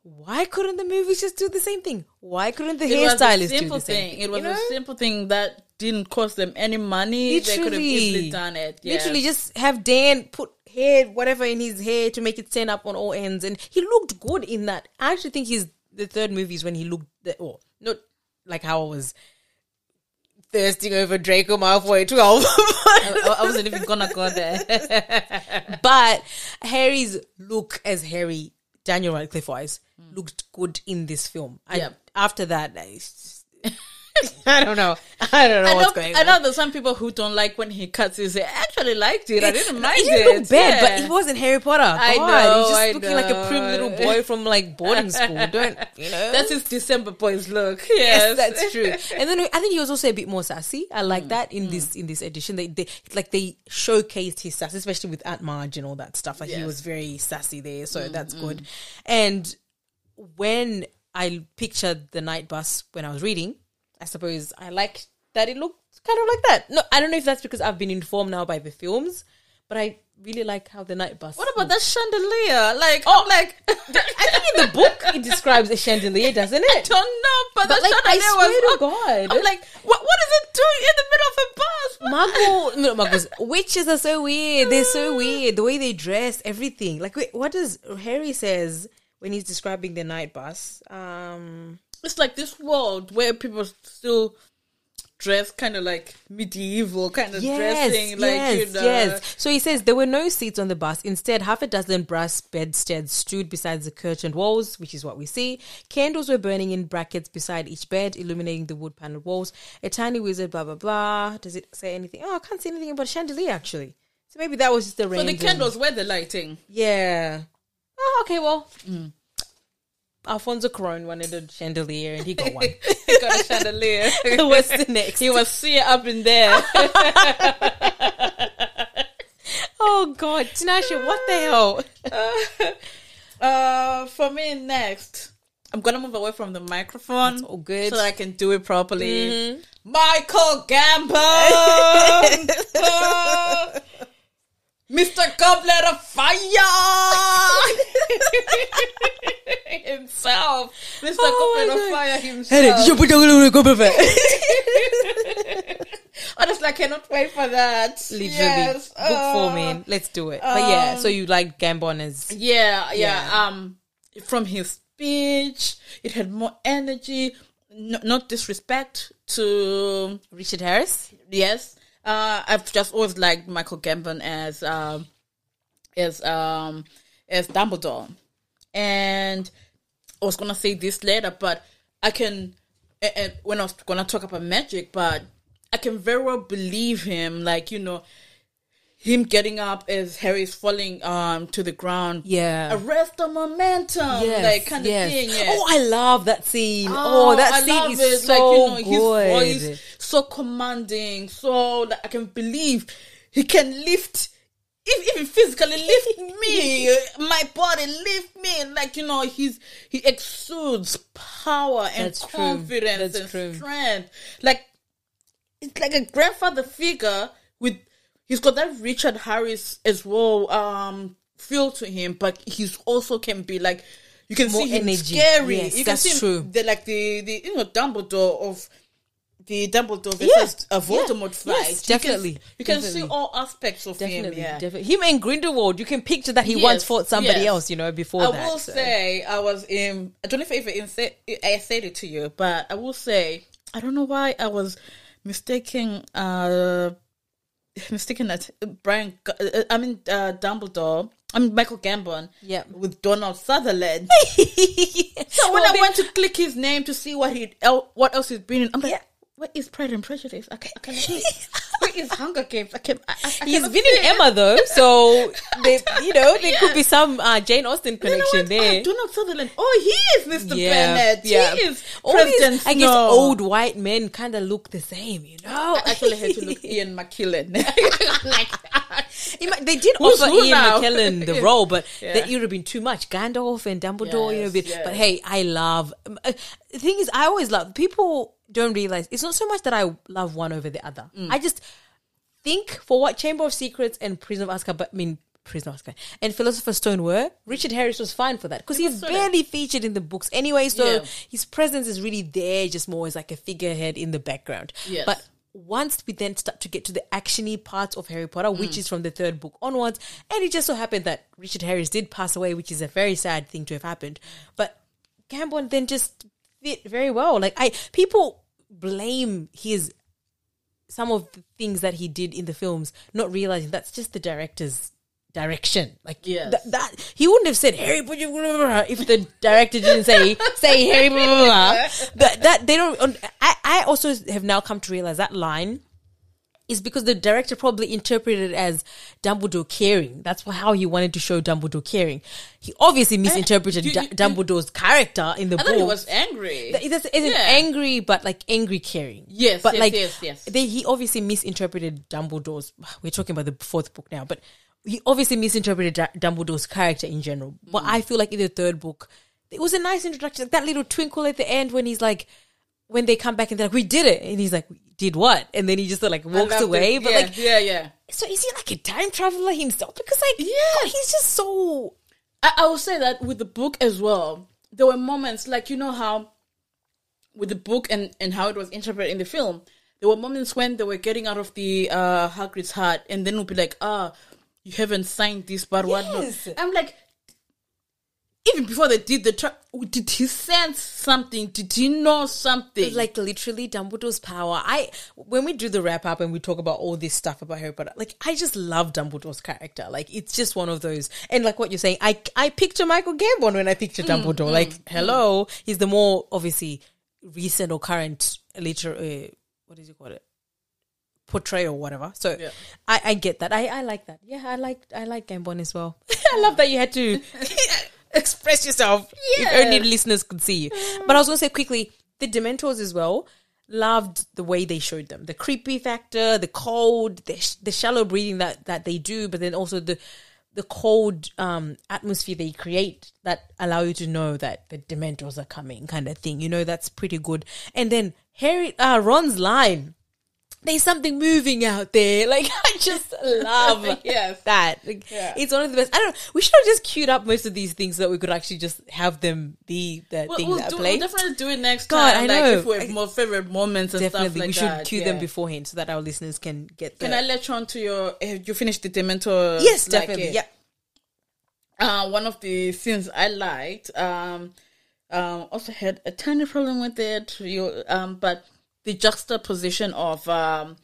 Why couldn't the movies just do the same thing? Why couldn't the It was a hairstylist do simple the same thing. thing? It was you know? a simple thing that didn't cost them any money. They could have easily done it. Literally, just have Dan put hair, whatever, in his hair to make it stand up on all ends, and he looked good in that. I actually think he's the third movie is when he looked, the, oh, not like how I was thirsting over Draco Malfoy twelve. [laughs] I, I wasn't even gonna go there. [laughs] but Harry's look as Harry, Daniel Radcliffe wise, looked good in this film. Yep. after that, I, [laughs] I don't know. I don't know I what's know, going I on. know there's some people who don't like when he cuts his hair. I actually liked it. I didn't mind It it. didn't look bad, Yeah. but it wasn't Harry Potter. I know, He's just I looking like a prim little boy from like boarding school. [laughs] Don't you know? That's his December boys look. Yes, Yes, that's true. [laughs] And then I think he was also a bit more sassy. I Mm, like that in this in this edition. They, they like they showcased his sass, especially with Aunt Marge and all that stuff. Like he Yes. Mm, was very sassy there, so that's good. And when I pictured the night bus when I was reading, I suppose I like that it looked kind of like that. No, I don't know if that's because I've been informed now by the films, but I really like how the night bus. What about that chandelier? Like, Oh. I'm like, I think in the book it [laughs] describes a chandelier, doesn't it? I don't know, but, But, the like, I chandelier swear was. to up. God. I'm like, what? What is it doing in the middle of a bus? Muggle, no, muggles. [laughs] Witches are so weird. They're so weird. The way they dress, everything. Like, wait, what does Harry says when he's describing the night bus? Um, It's like this world where people still dress kind of like medieval kind of yes, dressing, like yes, you know. yes. So he says there were no seats on the bus. Instead, half a dozen brass bedsteads stood beside the curtained walls, which is what we see. Candles were burning in brackets beside each bed, illuminating the wood paneled walls. A tiny wizard, blah blah blah. Does it say anything? Oh, I can't see anything about a chandelier actually. So maybe that was just the rain. So the candles were the lighting. Yeah. Oh, okay. Well, Alfonso Cuarón wanted a chandelier, and he got one. [laughs] he got a chandelier. [laughs] What's the next? he was seeing up in there. [laughs] oh God, Tinashe, what the hell? uh, for me next, I'm gonna move away from the microphone. That's all good. so that I can do it properly. Mm-hmm. Michael Gambon, Mr. Goblet of Fire [laughs] himself, Mr. Oh Goblet of. Fire himself. put I just like I cannot wait for that. Literally, Yes. book four, Oh. man. Let's do it. but yeah, Um, so you like Gambon as Yeah, yeah. Yeah. Um, from his speech, it had more energy. No, not disrespect to Richard Harris? yes. Uh, I've just always liked Michael Gambon as um as um as Dumbledore, and I was gonna say this later, but I can and- when I was gonna talk about magic, but I can very well believe him. Like you know, him getting up as Harry's falling um to the ground. Yeah. arrest the momentum, like kind of thing. Yeah. Oh, I love that scene. Oh, that I scene is it. so like, you know, good. His voice so commanding, so like I can believe he can lift, if, even physically lift [laughs] me, my body lift me. Like you know, he's he exudes power and That's confidence and true. strength. Like it's like a grandfather figure with he's got that Richard Harris as well um feel to him, but he's also can be like you can More see him energy. scary. Yes, you can that's see true. the like the the you know Dumbledore of the Dumbledore versus a Voldemort yeah. fight. Yes, You can- definitely, You can, definitely. see all aspects of Definitely, him. Yeah. definitely. Him and Grindelwald, you can picture that he Yes, once fought somebody yes. else, you know, before I that. will so. say I was in. I don't know if I I said it to you, but I will say I don't know why I was mistaking. Uh, mistaken that Brian. uh, I mean uh, Dumbledore. I mean Michael Gambon. Yeah. With Donald Sutherland. [laughs] so when I went to click his name to see what he what else he's been in, I'm like. Yeah. What is Pride and Prejudice? Okay, okay. I cannot see. [laughs] What is Hunger Games? Okay. I, I, He's been in. Emma though, so [laughs] they, you know there could be some uh, Jane Austen connection there. Oh, Donald Sutherland. Oh, he is Mr. Bennet. He is All President these, I guess, old white men kind of look the same, you know. I actually had to look [laughs] Ian McKellen. like, they did Who's offer Ian now? McKellen the role, but Yeah. that would have been too much. Gandalf and Dumbledore, you know. Yes, But hey, I love. uh, the thing is, I always love. People don't realize it's not so much that I love one over the other. Mm. I just think for what Chamber of Secrets and Prison of Azkaban, I mean. Prison of Azkaban and Philosopher's Stone were Richard Harris was fine for that because he's sort of- barely featured in the books anyway. So Yeah. his presence is really there, just more as like a figurehead in the background. Yes. But once we then start to get to the actiony parts of Harry Potter, which Mm. is from the third book onwards, and it just so happened that Richard Harris did pass away, which is a very sad thing to have happened. But Gambon then just fit very well. Like I, people blame his some of the things that he did in the films, not realizing that's just the director's direction. Like Yes. that, that he wouldn't have said Harry Potter blah, blah, blah, if the director didn't say say Harry blah, blah, blah. [laughs] But that they don't. I I also have now come to realize that line is because the director probably interpreted it as Dumbledore caring. That's how he wanted to show Dumbledore caring. He obviously misinterpreted you- you- Dumbledore's character in the I book. thought he was angry. It isn't Yeah. angry, but like angry caring. Yes, but yes, like yes, yes. They, he obviously misinterpreted Dumbledore's. [sighs] We're talking about the fourth book now, but he obviously misinterpreted Dumbledore's character in general. But Mm. I feel like in the third book, it was a nice introduction. Like that little twinkle at the end when he's like, when they come back and they're like, "We did it," and he's like, "We "Did what?" And then he just like walks away. it. But yeah, like, yeah, yeah. so is he like a time traveler himself? Because like, Yeah. God, he's just so. I, I will say that with the book as well, there were moments like you know how with the book and and how it was interpreted in the film, there were moments when they were getting out of the uh Hagrid's hut, and then would be like, ah, you haven't signed this, but what? Yes. not? I'm like. Even before they did the tra- did he sense something? Did he know something? like literally Dumbledore's power. I when we do the wrap up and we talk about all this stuff about Harry Potter, like I just love Dumbledore's character. Like it's just one of those. And like what you're saying, I I picture Michael Gambon when I picture mm, Dumbledore. Mm, like mm. hello, he's the more obviously recent or current liter. Uh, what does he call it? Portrayal, whatever. So Yeah. I, I get that. I, I like that. Yeah, I like I like Gambon as well. [laughs] I love that you had to [laughs] [laughs] express yourself. If only Yes. listeners could see. You. But I was gonna say quickly, the Dementors as well. Loved the way they showed them, the creepy factor, the cold, the, sh- the shallow breathing that that they do, but then also the the cold um atmosphere they create that allow you to know that the Dementors are coming, kind of thing. You know, that's pretty good. And then Harry, uh, Ron's line there's something moving out there. [laughs] Like I just love [laughs] Yes. that. Like, Yeah. It's one of the best. I don't know. We should have just queued up most of these things so that we could actually just have them be the We'll, things we'll that do, play. we'll definitely do it next God, time. I like know. if we have more favorite moments and Definitely, stuff like we should that. cue them beforehand so that our listeners can get. Can I let you on to your? Have you finished the Dementor? Yes, like definitely. it? Yeah. Uh, one of the scenes I liked. Um, um, also had a tiny problem with it. You, um, but the juxtaposition of um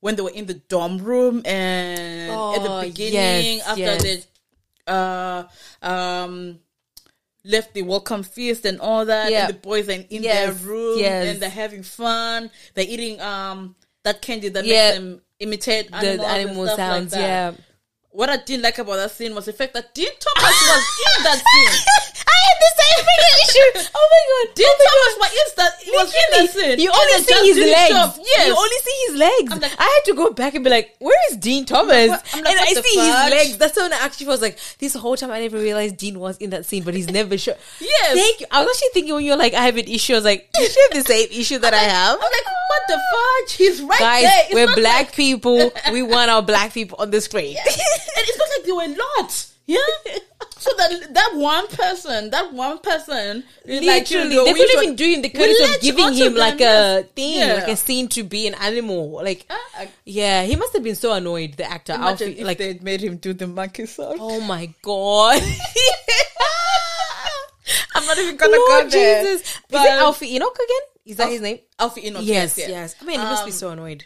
when they were in the dorm room and at Oh, the beginning yes, after yes. they uh um left the welcome feast and all that Yeah. and the boys are in, Yes, their room and they're having fun they're eating um that candy that Yeah. makes them imitate the animals, animal sounds. like yeah. what I didn't like about that scene was the fact that Dean Thomas was in that scene. [laughs] I had the same freaking issue. [laughs] Oh my god. Dean oh my Thomas was in that was in that scene. You only see his legs. Yes. You only see his legs. Like- I had to go back and be like, where is Dean Thomas? and like, what I see his legs. That's when I actually was like, this whole time I never realized Dean was in that scene, but he's never shown. Yes. Thank you. I was actually thinking when you're like, I have an issue, I was like, you should have the same issue that I have. I'm like, what the fuck? He's right Guys, there. It's we're black like- people. [laughs] We want our black people on the screen. and it's not like there were lots. [laughs] Yeah. So that that one person, that one person, Literally, like, you know, they should- even do him the credit of giving him like a thing, Yeah. like a scene to be an animal. Like, Ah, yeah, he must have been so annoyed. The actor, Alfie, like, they made him do the monkey song. oh my god, [laughs] I'm not even gonna Lord go there. Jesus, is it Alfie Enoch again? Is that his name? Alfie Enoch. Yes, yes, yes. I mean, he must be Um, so annoyed.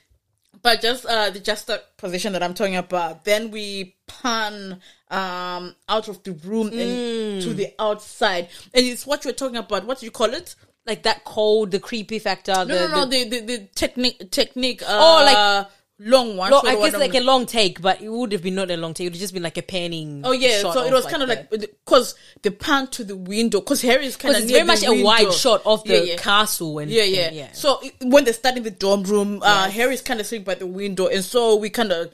but just uh the position that I'm talking about. Then we pan um out of the room Mm. and to the outside, and it's what you're talking about. What do you call it? Like that cold, the creepy factor. No, the, no, no. the- The the, the technique technique. Uh, Oh, like- long one. Lo- so I guess like a long take, but it would have been not a long take. It would have just been like a panning. Oh yeah, so it was like kind of like because the pan to the window because Harry is kind of very much a wide shot of the yeah, yeah. castle and Yeah, yeah, and yeah. So it- when they start in the dorm room, uh, Yes. Harry's kind of sitting by the window, and so we kind of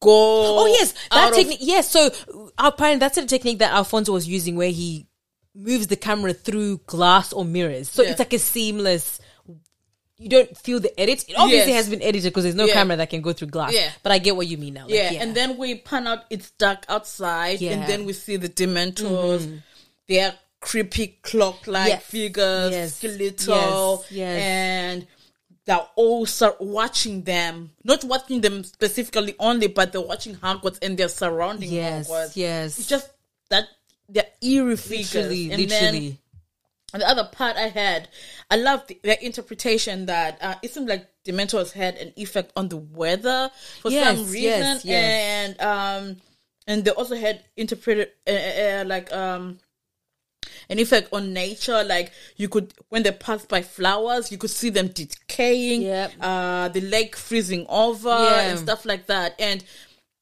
go. Oh yes, that of- technique. Yes, so apparently that's a technique that Alfonso was using, where he moves the camera through glass or mirrors. So Yeah. it's like a seamless. You don't feel the edit. It obviously Yes. has been edited because there's no Yeah. camera that can go through glass. Yeah. But I get what you mean now. Like, yeah, and then we pan out. It's dark outside, Yeah. Mm-hmm. and then we see the Dementors. They are creepy clock-like Yes. figures, Yes. skeletal, Yes. Yes. and they're all start watching them. Not watching them specifically only, but they're watching Hogwarts and they're surrounding yes, Hogwarts. yes, It's just that they're eerie figures. literally, and literally. and the other part I had, I love the, the interpretation that uh, it seemed like Dementors had an effect on the weather for Yes, some reason, yes, yes. and um, and they also had interpreted uh, uh, like um an effect on nature. Like you could when they passed by flowers, you could see them decaying. Yep. Uh, the lake freezing over Yeah. and stuff like that, and.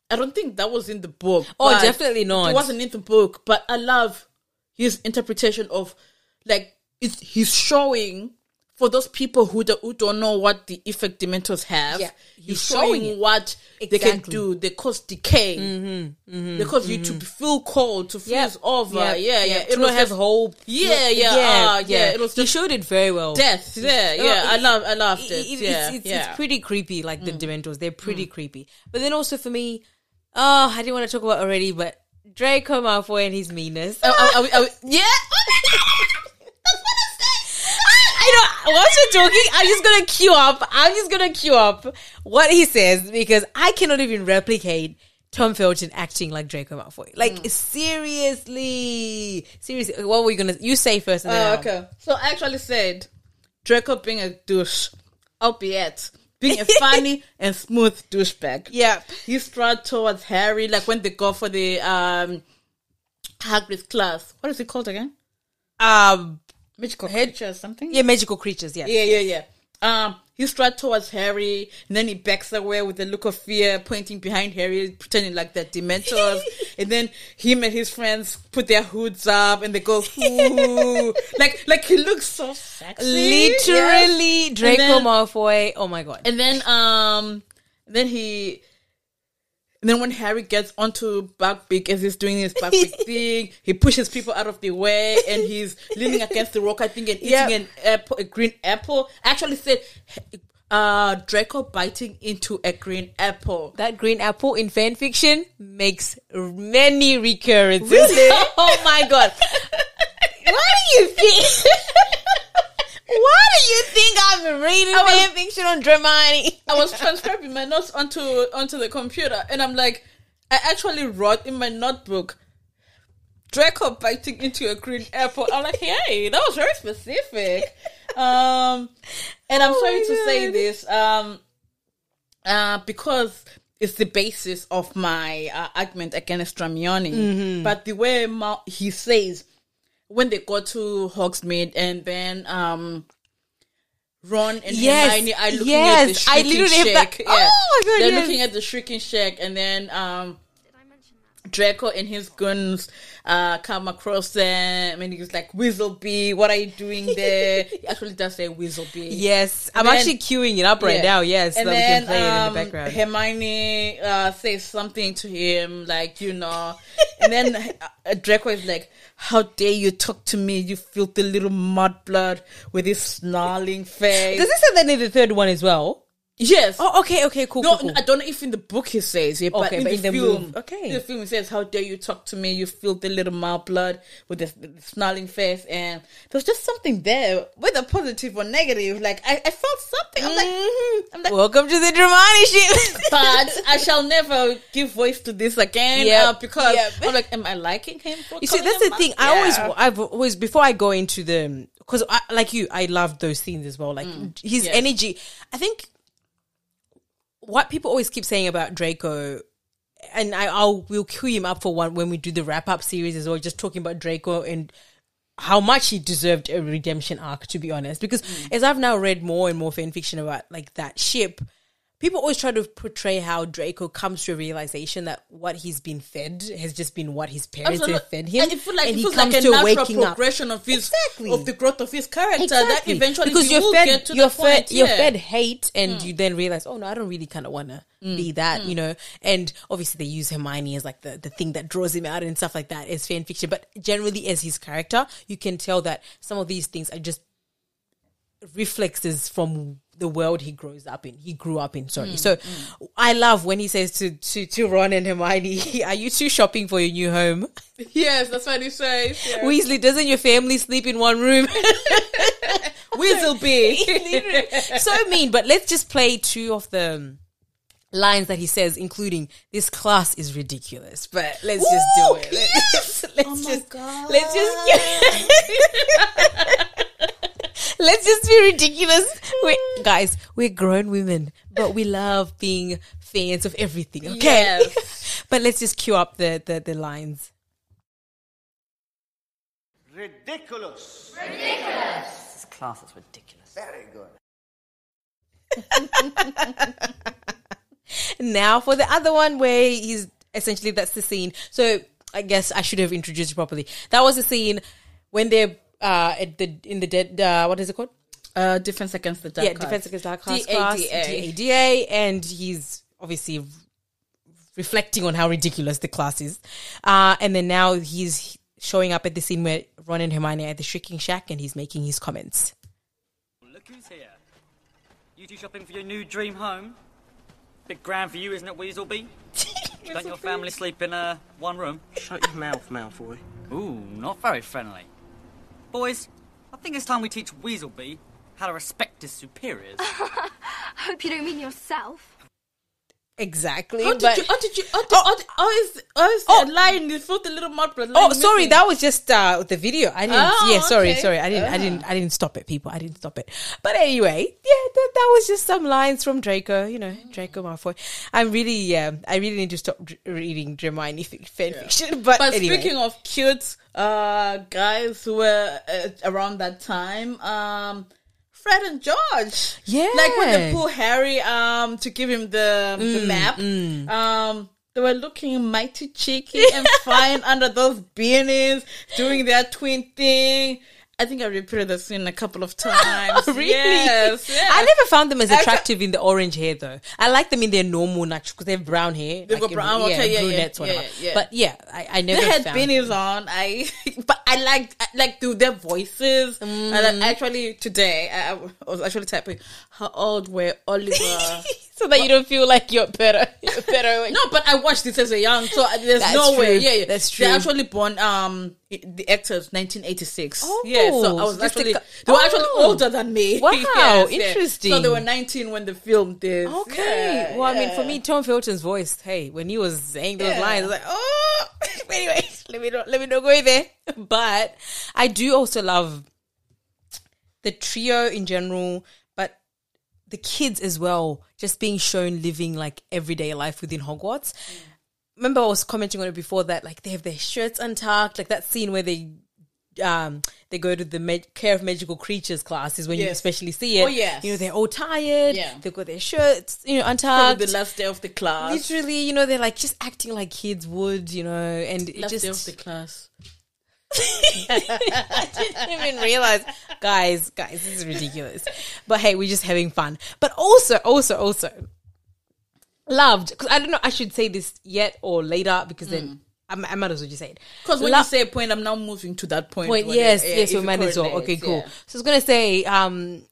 I don't think that was in the book. Oh, definitely not. It wasn't in the book, but I love his interpretation of like it's he's showing for those people who do, who don't know what the effect dementors have. Yeah, he's showing showing it. what they can do. They cause decay. Mm-hmm, they cause you to feel cold, to freeze Yep. over. Yep. Yeah, yeah. It not have just hope. Yeah, yeah, ah, yeah. It was he just showed it very well. death. Yeah, yeah. Oh, I love, I loved it. it- it's, yeah, it's, yeah. Mm. it's pretty creepy, like the Dementors. They're pretty creepy. But then also for me, oh, I didn't want to talk about already, but Draco Malfoy and his meanness. Are- are- are we- are we- yeah. [laughs] I know. Whilst you're talking, I'm just gonna queue up. I'm just gonna queue up what he says because I cannot even replicate Tom Felton acting like Draco Malfoy. Like Mm. seriously, seriously. What were you gonna? You say first. Oh, I'll- okay. So I actually said Draco being a douche, albeit being a [laughs] funny and smooth douchebag. Yeah. He strode towards Harry, like when they go for the um Hagrid's class. What is it called again? Um. Magical Head- creature or something? Yeah, magical creatures. Yeah. yeah, yeah, yeah. Um, he strode towards Harry, and then he backs away with a look of fear, pointing behind Harry, pretending like they're Dementors. [laughs] and then him and his friends put their hoods up, and they go, "Ooh!" [laughs] like, like he looks so sexy. yes. Literally, Draco then- Malfoy. Oh my god. And then um then he and then when Harry gets onto Buckbeak as he's doing his Buckbeak [laughs] thing, he pushes people out of the way and he's leaning against the rock, I think, and eating Yeah. an apple, a green apple. I actually said uh, Draco biting into a green apple. That green apple in fan fiction makes many recurrences. Really? [laughs] oh my god. [laughs] Why do you think? Why do you think I've been reading I was- fan fiction on Dramione? I was transcribing my notes onto onto the computer, and I'm like, I actually wrote in my notebook, Draco biting into a green apple. I'm like, hey, that was very specific. um, and I'm Oh sorry to say this, um, uh, because it's the basis of my uh, argument against Dramione. Mm-hmm. But the way Ma- he says when they go to Hogsmeade and then um. Ron and Yes, Hermione are looking yes, at the I shrieking literally have that- shack. Oh my God, They're yes. looking at the shrieking shack, and then um, Draco and his goons uh, come across them, and he's like, "Weaselby, what are you doing [laughs] there?" he actually does say Weaselby. Yes, I'm then- actually queuing it up right Yeah. now. Yes, and so then we can play it in um, the background. Hermione uh, says something to him, like you know, and then [laughs] uh, Draco is like, "How dare you talk to me, you filthy little mudblood with his snarling face." Does it say that in the third one as well? Yes. Oh, okay, okay, cool, No, cool, cool. I don't know if in the book he says it, but Okay, in but the in the film, move- okay. in the film says, "How dare you talk to me, you filthy little mouth blood with the, the snarling face." And there's just something there, whether positive or negative. Like I, I felt something. I'm like, Mhm. I'm like, Welcome to the Dramione ship. [laughs] but I shall never give voice to this again Yeah, uh, because yep. I'm like, am I liking him? You see, that's the thing. I always, I've always before I go into the because I, like you, I love those scenes as well. Like his yes. energy. I think what people always keep saying about Draco, and I, I'll we'll cue him up for one when we do the wrap up series as well. Just talking about Draco and how much he deserved a redemption arc. To be honest, because mm. as I've now read more and more fan fiction about like that ship. People always try to portray how Draco comes to a realization that what he's been fed has just been what his parents Absolute- have fed him, And it feels like, and it feels like a to natural waking up. progression of his Exactly. of the growth of his character. That eventually because you're fed, get to you're the fed, point. you're. Mm. fed hate, and you then realize, oh no, I don't really kind of want to be that, Mm. you know. And obviously, they use Hermione as like the the thing that draws him out and stuff like that as fan fiction. But generally, as his character, you can tell that some of these things are just reflexes from the world he grows up in. He grew up in. Mm, Sorry. so I love when he says to to to Ron and Hermione, [laughs] "Are you two shopping for your new home?" [laughs] Yes, that's what he says. Yeah. Weasley, doesn't your family sleep in one room? [laughs] Weaselby. so mean. But let's just play two of the um, lines that he says, including "This class is ridiculous." But let's just do it. Let's, let's Oh my just God. let's just let's just be ridiculous. we guys, we're grown women, but we love being fans of everything. Okay, Yes. [laughs] but let's just cue up the the, the lines. Ridiculous. Ridiculous. This class is ridiculous. Very good. [laughs] Now for the other one where he's essentially that's the scene. So I guess I should have introduced it properly. That was the scene when they're uh at the in the dead uh what is it called? Uh, defense against the dark yeah, arts. defense against dark arts class, DADA. DADA, and he's obviously reflecting on how ridiculous the class is. Uh and then now he's showing up at the scene where Ron and Hermione are at the shrieking shack and he's making his comments. Look who's here. You two shopping for your new dream home? Big grand for you, isn't it, Weaselby? [laughs] Don't your family sleep in uh, one room? Shut your mouth, Malfoy. Ooh, not very friendly. Boys, I think it's time we teach Weaselby how to respect his superiors. [laughs] I hope you don't mean yourself. Exactly. How did but- you? How did you? How did, how did, how is? How is Oh. line? You filthy little mud blood. Oh, line sorry, that was just uh the video. I didn't. Oh, yeah, sorry, okay. sorry. I didn't. I didn't. I didn't stop it, people. I didn't stop it. But anyway, yeah, that, that was just some lines from Draco. You know, Draco Malfoy. I'm really, yeah, I really need to stop dr- reading Hermione [laughs] fan fiction. But, But anyway. speaking of cute uh, guys who were uh, around that time, um, Fred and George. Yeah. Like when they pull Harry um, to give him the, Mm, the map, um, they were looking mighty cheeky and [laughs] fine under those beanies, doing their twin thing. I think I repeated the scene a couple of times. [laughs] really? Yes. yes. I never found them as attractive in the orange hair though. I like them in their normal natural because they have brown hair. They've got brown- okay, yeah, yeah, brunettes, yeah, whatever. yeah. But yeah, I, I never they had found beanies on. I, [laughs] but I liked, I like through their voices. And Mm. then actually today, I, I was actually typing, how old were Oliver? [laughs] so that you don't feel like you're better. [laughs] You're better. when- no, but I watched this as a young, so there's That's no way. Yeah, yeah, That's true. They're actually born, um, the actors 1986. Oh, yeah, so I was actually, they were actually Oh. older than me. Wow, [laughs] Yes, yeah. interesting. So they were 19 when they filmed this. Okay. Yeah, well, I mean, for me, Tom Felton's voice, hey, when he was saying those Yeah. lines, I was like, oh. [laughs] anyway, let me not let me not go there. But I do also love the trio in general, the kids as well, just being shown living like everyday life within Hogwarts. Remember, I was commenting on it before that, like they have their shirts untucked, like that scene where they. Um, they go to the mag- care of magical creatures class is when you especially see it. Oh, yes. you know they're all tired. Yeah. they've got their shirts, you know, Probably untucked. [laughs] the last day of the class. Literally, you know, they're like just acting like kids would, you know, and it last just day of the class. I didn't even realize, guys, guys, this is ridiculous. But hey, we're just having fun. But also, also, also loved because I don't know. I should say this yet or later because then I, I might as well just say it. Because when Lo- you say a point, I'm now moving to that point. point, yes, yeah, yes, we might as well. Okay, cool. yeah. So I was gonna say, um,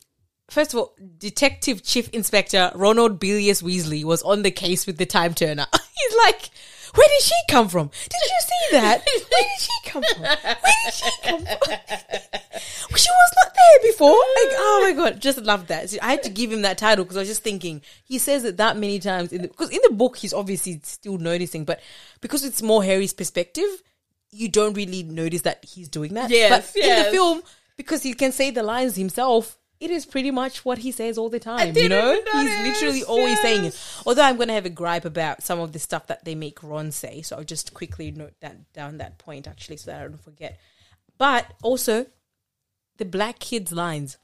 first of all, Detective Chief Inspector Ronald Bilius Weasley was on the case with the time turner. [laughs] He's like, where did she come from? Did you see that? [laughs] Where did she come from? Where did she come from? [laughs] she was not there before. Like, oh my god, just loved that. So I had to give him that title because I was just thinking he says it that many times in because in the book he's obviously still noticing, but because it's more Harry's perspective, you don't really notice that he's doing that. Yes, but in the film, because he can say the lines himself. It is pretty much what he says all the time, you know? He's literally always saying it. Although I'm going to have a gripe about some of the stuff that they make Ron say, so I'll just quickly note that down that point actually, so that I don't forget. But also, the black kids' lines.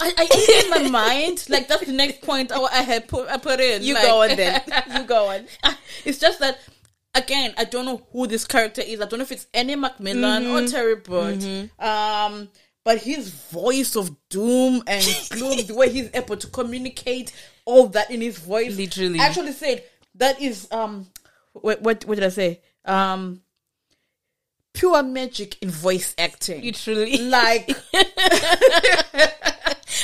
I, I in my [laughs] mind, like that's the next point I, I had put I put in. You like- go on then. [laughs] You go on. [laughs] it's just that again, I don't know who this character is. I don't know if it's Ernie Macmillan Mm-hmm. or Terry Boot. Um, but his voice of doom and [laughs] gloom, the way he's able to communicate all that in his voice, Literally. I actually said that is um, what what, what did I say? Um, pure magic in voice acting. Literally. like, [laughs] [laughs]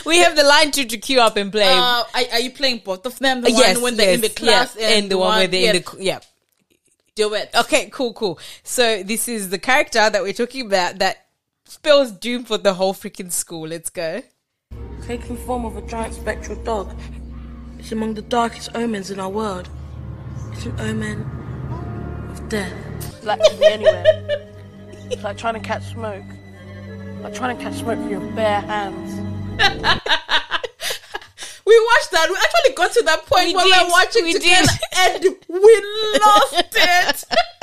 we have the line to, to queue up and play. uh, are, are you playing both of them? The yes, one when they're in the yes, class yeah, and, the one where they're yeah, in the yeah. duet. Okay, cool, cool. So this is the character that we're talking about that spells doom for the whole freaking school. Let's go. taking form of a giant spectral dog. It's among the darkest omens in our world. It's an omen of death. Black can be anywhere. It's like trying to catch smoke. Like trying to catch smoke with your bare hands. [laughs] We watched that. We actually got to that point We when we did, were watching we together, and we lost it. [laughs]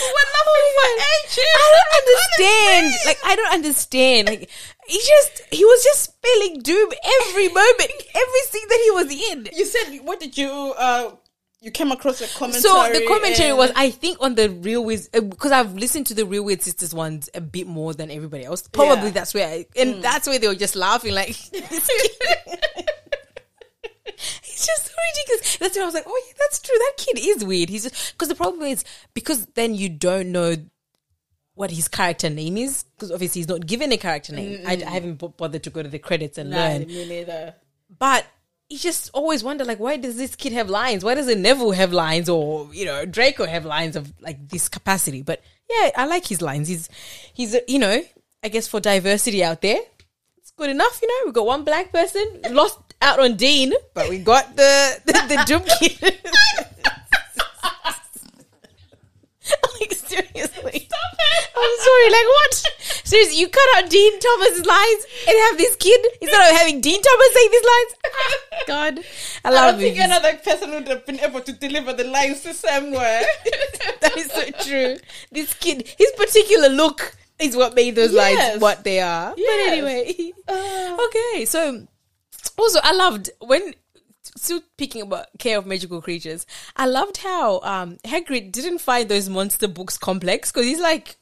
we were laughing for ages. I don't [laughs] understand. Like I don't understand. Like he just he was just spelling doom every moment, [laughs] every scene that he was in. You said, what did you? uh You came across a commentary. So the commentary was, I think, on the Real Weird because I've listened to the Real Weird Sisters ones a bit more than everybody else. Probably Yeah. that's where, I, and that's where they were just laughing like. [laughs] It's just so ridiculous. That's when I was like, oh yeah, that's true. That kid is weird. He's just because the problem is because then you don't know what his character name is because obviously he's not given a character name. I, I haven't bo- bothered to go to the credits and Nah, learn me neither. but you just always wonder like why does this kid have lines why doesn't neville have lines or you know draco have lines of like this capacity but yeah i like his lines he's he's you know i guess for diversity out there it's good enough you know we got one black person lost out on dean but we got the the, the [laughs] doom kid. [laughs] Like seriously. I'm sorry like what? Seriously you cut out dean thomas's lines and have this kid instead of having dean thomas say these lines? [laughs] God i I love don't think it another person would have been able to deliver the lines the same way. that is so true. This kid his particular look is what made those Yes. lines what they are. Yes. but anyway. Uh, okay so also i loved when still speaking about care of magical creatures i loved how um hagrid didn't find those monster books complex because he's like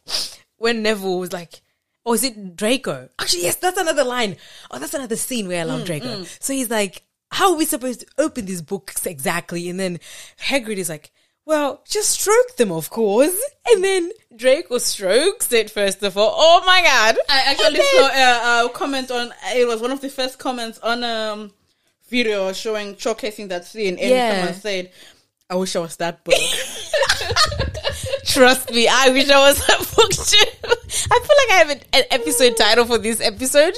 when neville was like or is it Draco? Actually, yes, that's another line. Oh, that's another scene where I love Draco. So he's like, "How are we supposed to open these books exactly?" And then Hagrid is like, "Well, just stroke them, of course." And then Draco strokes it first of all. Oh my god! I actually And saw a, a comment on it was one of the first comments on um video showing showcasing that scene and Yeah. someone said I wish I was that book. [laughs] Trust me, I wish I was that book too. I feel like I have an, an episode title for this episode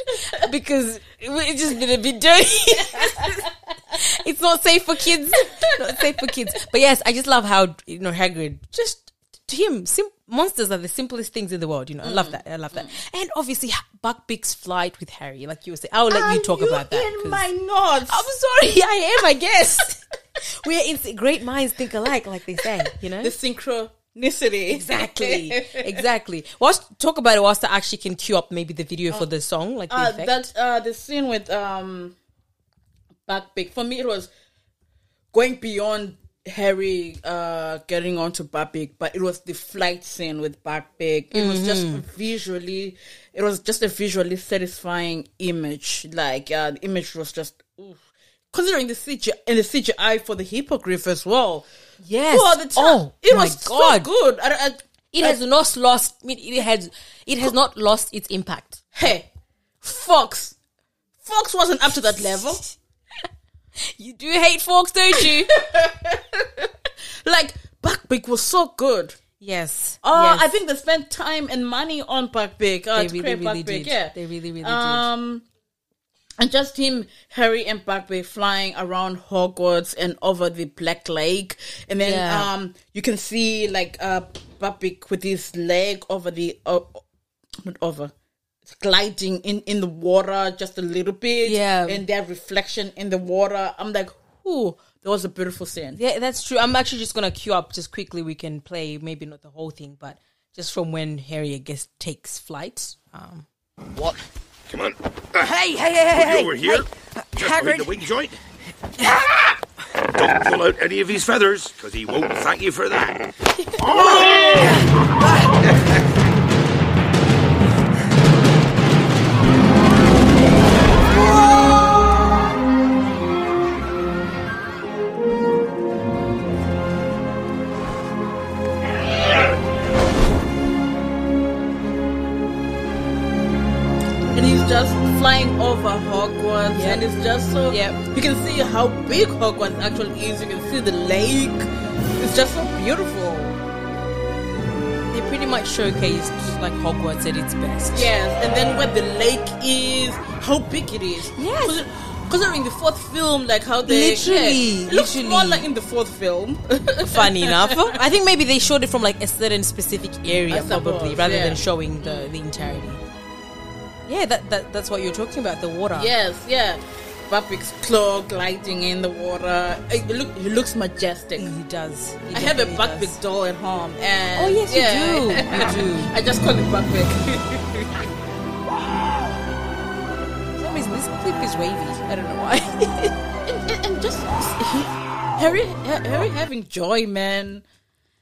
because it's just been a bit dirty. [laughs] [laughs] it's not safe for kids. [laughs] Not safe for kids. But yes, I just love how you know Hagrid just to him sim- monsters are the simplest things in the world. You know, I love that. I love that. And obviously, Buckbeak's flight with Harry, like you were saying, I will let you talk about that. in 'cause- my notes. I'm sorry, [laughs] I am. I guess we're in great minds think alike, like they say. You know, the synchronicity. Exactly. exactly. Whilst talk about it whilst I actually can cue up maybe the video for the song, like the uh, effect. that uh, the scene with um Buckbeak for me it was going beyond Harry uh getting onto Buckbeak, but it was the flight scene with Buckbeak. It was just Mm-hmm. visually, it was just a visually satisfying image. Like uh, the image was just. oof. Considering the CGI and the CGI for the hippogriff as well, yes. for the time, oh, it was God. so good. I, I, It has not lost. I it has. It has not lost its impact. hey, Fawkes, Fawkes wasn't up to that level. [laughs] You do hate Fawkes, don't you? [laughs] Like Buckbeak was so good. yes. Oh, yes. I think they spent time and money on Buckbeak. Uh, they really, really Buckbeak, did. Yeah, They really, really did. um, and just him, Harry and Buckbeak flying around Hogwarts and over the Black Lake, and then Yeah. um, you can see like uh Buckbeak with his leg over the uh, not over. It's gliding in, in the water just a little bit, Yeah. and that reflection in the water. I'm like, ooh, that was a beautiful scene. Yeah, that's true. I'm actually just gonna queue up just quickly. We can play maybe not the whole thing, but just from when Harry I guess takes flight. Um, What? Come on. Hey, hey, hey, hey, hey! you over here. Hey, Just Hagrid. the wing joint. Don't pull out any of his feathers, because he won't thank you for that. How big Hogwarts actually is. You can see the lake. It's just so beautiful. they pretty much showcased like Hogwarts at its best. Yes, and then where the lake is, how big it is. Yes. Consider- Considering the fourth film, like how they Literally, yeah, literally. smaller in the fourth film. [laughs] funny enough. I think maybe they showed it from like a certain specific area, suppose, probably, rather yeah. than showing the, the entirety. Yeah, that, that that's what you're talking about, the water. yes, yeah. Buckbeak's claw gliding in the water. It, look, it looks majestic. He does. He I have a Buckbeak doll at home, and Oh, yes, you do. You [laughs] do. I just call it Buckbeak. For [laughs] some reason, this clip is wavy. I don't know why. [laughs] and, and, and just Harry, Harry having joy, man.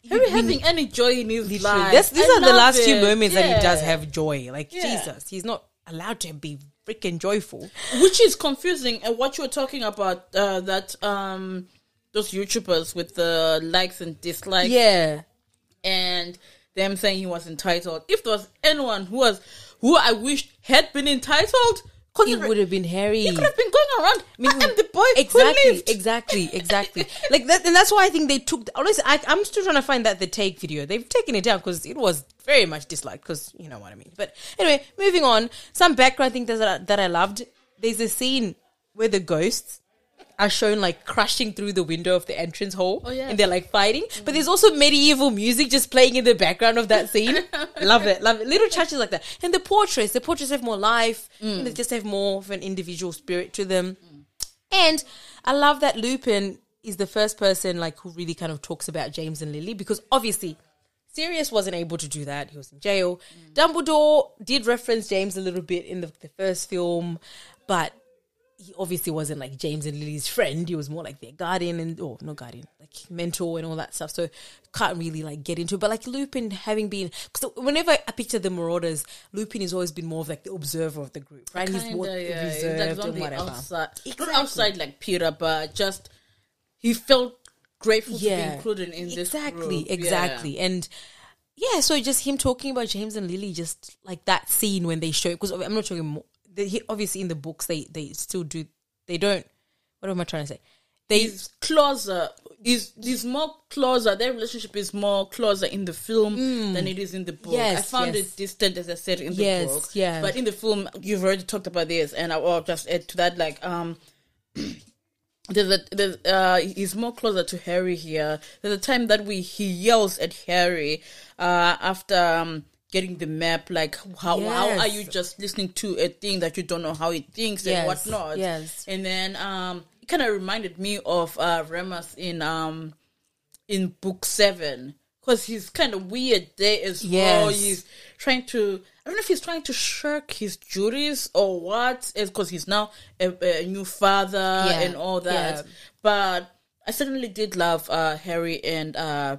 Harry having any joy in his Literally. life. This, these I are the last few it. moments that he does have joy. Like, Yeah. Jesus, he's not allowed to be freaking joyful. which is confusing. And what you were talking about, uh, that um, those YouTubers with the likes and dislikes, Yeah. and them saying he was entitled. If there was anyone who was who I wished had been entitled, It would have been Harry. he could have been going around. I, mean, am the boy exactly, who lived. exactly, exactly. like that, and that's why I think they took. Honestly, I, I'm still trying to find that the take video. They've taken it down because it was very much disliked. Because you know what I mean. But anyway, moving on. Some background things that I, that I loved. There's a scene where the ghosts are shown like crashing through the window of the entrance hall, Oh, yeah. and they're like fighting. But there's also medieval music just playing in the background of that scene. [laughs] love it, love it. Little churches like that, and the portraits. The portraits have more life. Mm. And they just have more of an individual spirit to them. And I love that Lupin is the first person like who really kind of talks about James and Lily because obviously Sirius wasn't able to do that. He was in jail. Mm. Dumbledore did reference James a little bit in the, the first film, but he obviously wasn't like James and Lily's friend. He was more like their guardian and oh, no guardian, like mentor and all that stuff. So can't really like get into it. But like Lupin having been because whenever I picture the Marauders, Lupin has always been more of like the observer of the group, right? He's more Kinda, yeah. Reserved like and whatever. outside, Exactly. not outside like Peter, but just he felt grateful to be included in this. exactly group. Yeah. exactly and yeah so just him talking about james and lily just like that scene when they show it. because i'm not talking more they, he- obviously in the books they they still do they don't what am i trying to say they He's closer. He's, is more closer. Their relationship is more closer in the film than it is in the book. I Mm. Found yes. it distant, as I said in the Yes, book. yeah. But in the film, you've already talked about this, and I will just add to that. Like, um, [clears throat] there's a there's uh he's more closer to Harry here. There's a time that we he yells at Harry uh after um getting the map like how how are you just listening to a thing that you don't know how it thinks and whatnot. yes. And then um it kind of reminded me of uh Remus in um in book seven. Because he's kind of weird there as well. Yes. He's trying to, I don't know if he's trying to shirk his duties or what, because he's now a, a new father Yeah, and all that. yeah. But I certainly did love uh, Harry and uh,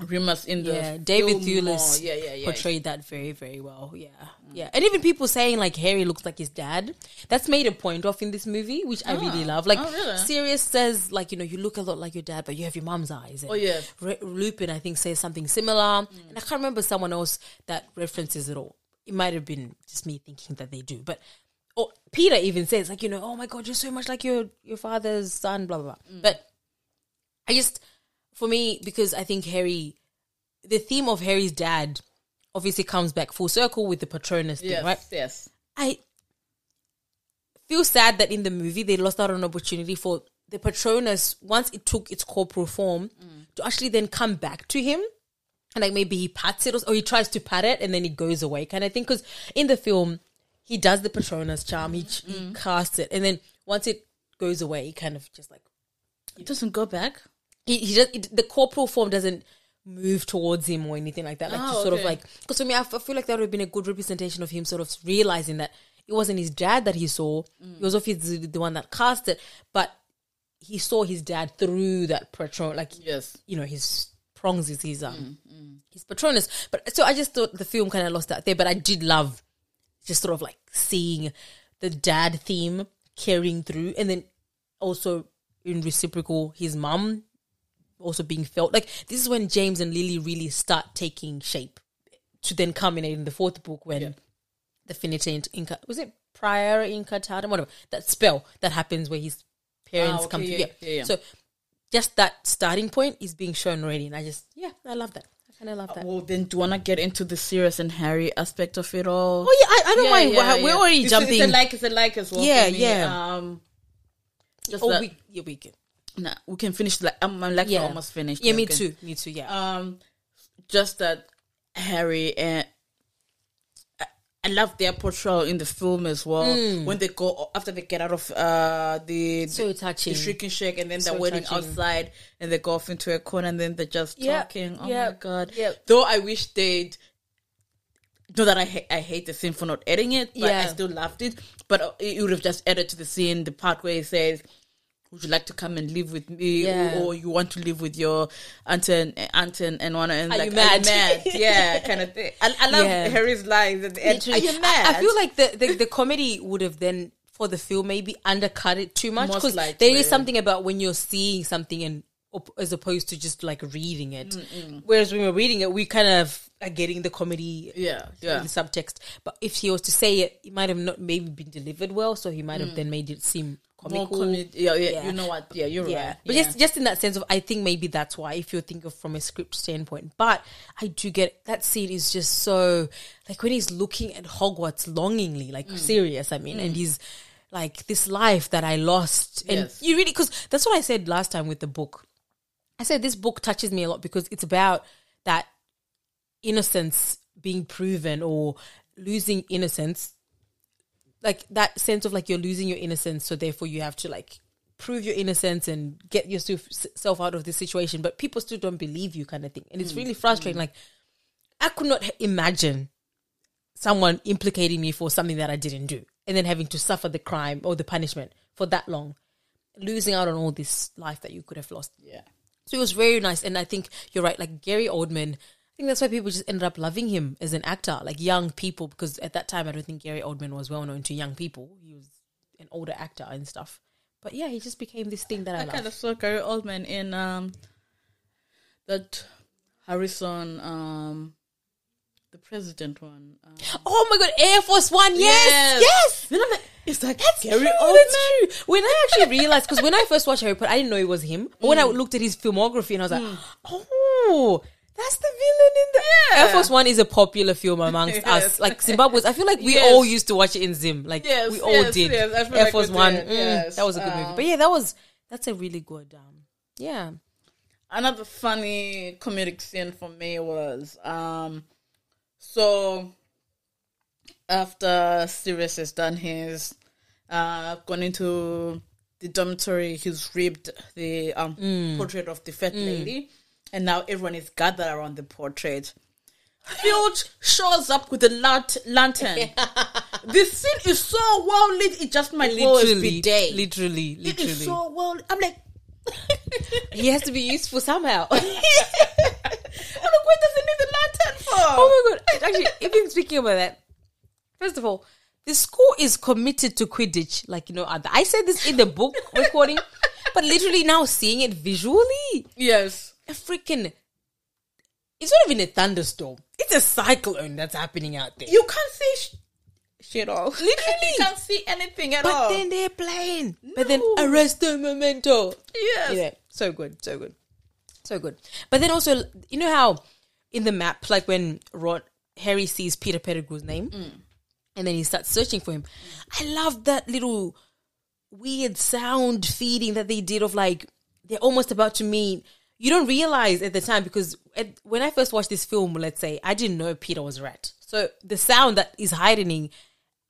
Remus in the yeah david. Thewlis Yeah, yeah, yeah. portrayed that very very well. Yeah. Mm. Yeah. And even people saying like harry looks like his dad that's made a point of in this movie which i really ah. love. Like Oh, really? sirius says like you know you look a lot like your dad but you have your mom's eyes. And Oh, yeah. Re- lupin i think says something similar. Mm. And i can't remember someone else that references it all. It might have been just me thinking that they do but oh, peter even says like you know oh my god you're so much like your your father's son blah blah blah. Mm. But I just, for me, because I think Harry, the theme of Harry's dad obviously comes back full circle with the Patronus thing, yes, right? yes. I feel sad that in the movie they lost out on an opportunity for the Patronus, once it took its corporal form, to actually then come back to him. And like maybe he pats it or, or he tries to pat it and then it goes away kind of thing. Because in the film, he does the Patronus charm, he, he mm-hmm. casts it. And then once it goes away, he kind of just like It doesn't go back. He, he just it, the corporal form doesn't move towards him or anything like that. Like Oh, just sort of like because for me, I, f- I feel like that would have been a good representation of him sort of realizing that it wasn't his dad that he saw. Mm. It was obviously the one that cast it, but he saw his dad through that patron, like Yes. you know his prongs is his um Mm, his patronus. But so I just thought the film kind of lost that there, but I did love just sort of like seeing the dad theme carrying through, and then also in reciprocal his mum also being felt like this is when James and Lily really start taking shape to then culminate in the fourth book when the finite inca was it Priori Incantatem whatever that spell that happens where his parents Ah, come okay, to yeah, yeah. yeah, yeah. so just that starting point is being shown already and I just yeah I love that And I kind of love that Well, then, do you want to get into the Sirius and Harry aspect of it all? oh yeah I, I don't mind we're, we're already It's- jumping It's a like, it's a like as well. Yeah, yeah. Um, just oh that- we yeah we can nah, we can finish. Like, I'm, I'm like yeah almost finished. yeah We me too me too yeah Um, just that Harry and I- I love their portrayal in the film as well. When they go after they get out of uh the Mm. So touching. the shrieking shack, and then So they're waiting touching. outside, and they go off into a corner, and then they're just Yeah, talking. Oh yeah, my god! yeah. Though I wish they'd. Know that I ha- I hate the scene for not adding it, but I still loved it. But it would have just added to the scene the part where he says, "Would you like to come and live with me, Yeah. or, or you want to live with your aunt and aunt and, and one and Are like you mad?" [laughs] yeah, kind of thing. I, I love Yeah. Harry's lines at the end. Are you mad? I, I feel like the, the the comedy would have then for the film maybe undercut it too much because there is something about when you're seeing something and op- as opposed to just like reading it. Whereas when we're reading it, we kind of are getting the comedy, Yeah, yeah. the subtext. But if he was to say it, it might have not maybe been delivered well, so he might have mm. then made it seem comical. comedy. Yeah, yeah, Yeah. You know what? Yeah, you're yeah. right. But yeah. just just in that sense of I think maybe that's why if you think of from a script standpoint. But I do get that scene is just so like when he's looking at Hogwarts longingly, like Mm. Sirius, I mean, and he's like this life that I lost. And Yes. you really cause that's what I said last time with the book. I said this book touches me a lot because it's about that innocence being proven or losing innocence like that sense of like you're losing your innocence so therefore you have to like prove your innocence and get yourself out of this situation but people still don't believe you kind of thing and it's mm, really frustrating mm. like i could not imagine someone implicating me for something that i didn't do and then having to suffer the crime or the punishment for that long, losing out on all this life that you could have lost. Yeah. So it was very nice, and I think you're right. Like Gary Oldman, I think that's why people just ended up loving him as an actor, like young people, because at that time I don't think Gary Oldman was well known to young people. He was an older actor and stuff. But yeah, he just became this thing that I, I kind of saw Gary Oldman in um that Harrison um the president one. Um, Oh my god, Air Force One, yes, yes. Then I'm like, is that That's Gary true, Oldman? that's true. When I actually realized, because when I first watched Harry Potter, I didn't know it was him. But when I Mm. looked at his filmography, and I was like, oh, that's the villain in the Air Force One is a popular film amongst [laughs] Yes. us, like Zimbabweans. I feel like we Yes. all used to watch it in Zim, like Yes, we all yes, did. yes, Air like Force we One, mm, yes. that was a good movie. Um, But yeah, that was that's a really good. Um, yeah, Another funny comedic scene for me was um so after Sirius has done his uh gone into the dormitory, he's ripped the um Mm. portrait of the fat lady and now everyone is gathered around the portrait. Filch shows up with a lat- lantern. [laughs] the scene is so well lit, it just might literally, be day. literally, literally. is so well. I'm like, [laughs] he has to be useful somehow. [laughs] I'm like, what does he need the lantern for? Oh my god! Actually, even speaking about that, first of all, the school is committed to Quidditch. Like you know, other- I said this in the book recording, but literally now seeing it visually, Yes. A freaking. It's not even a thunderstorm. It's a cyclone that's happening out there. You can't see sh- shit all. [laughs] Literally. you can't see anything at but all. But then they're playing. But then No. Arresto Momentum. yes. Yeah, so good, so good, so good. But then also, you know how in the map, like when Rod Harry sees Peter Pettigrew's name, mm. and then he starts searching for him. I love that little weird sound feeding that they did of like they're almost about to meet. You don't realize at the time because at, when I first watched this film, let's say I didn't know Peter was a rat. So the sound that is heightening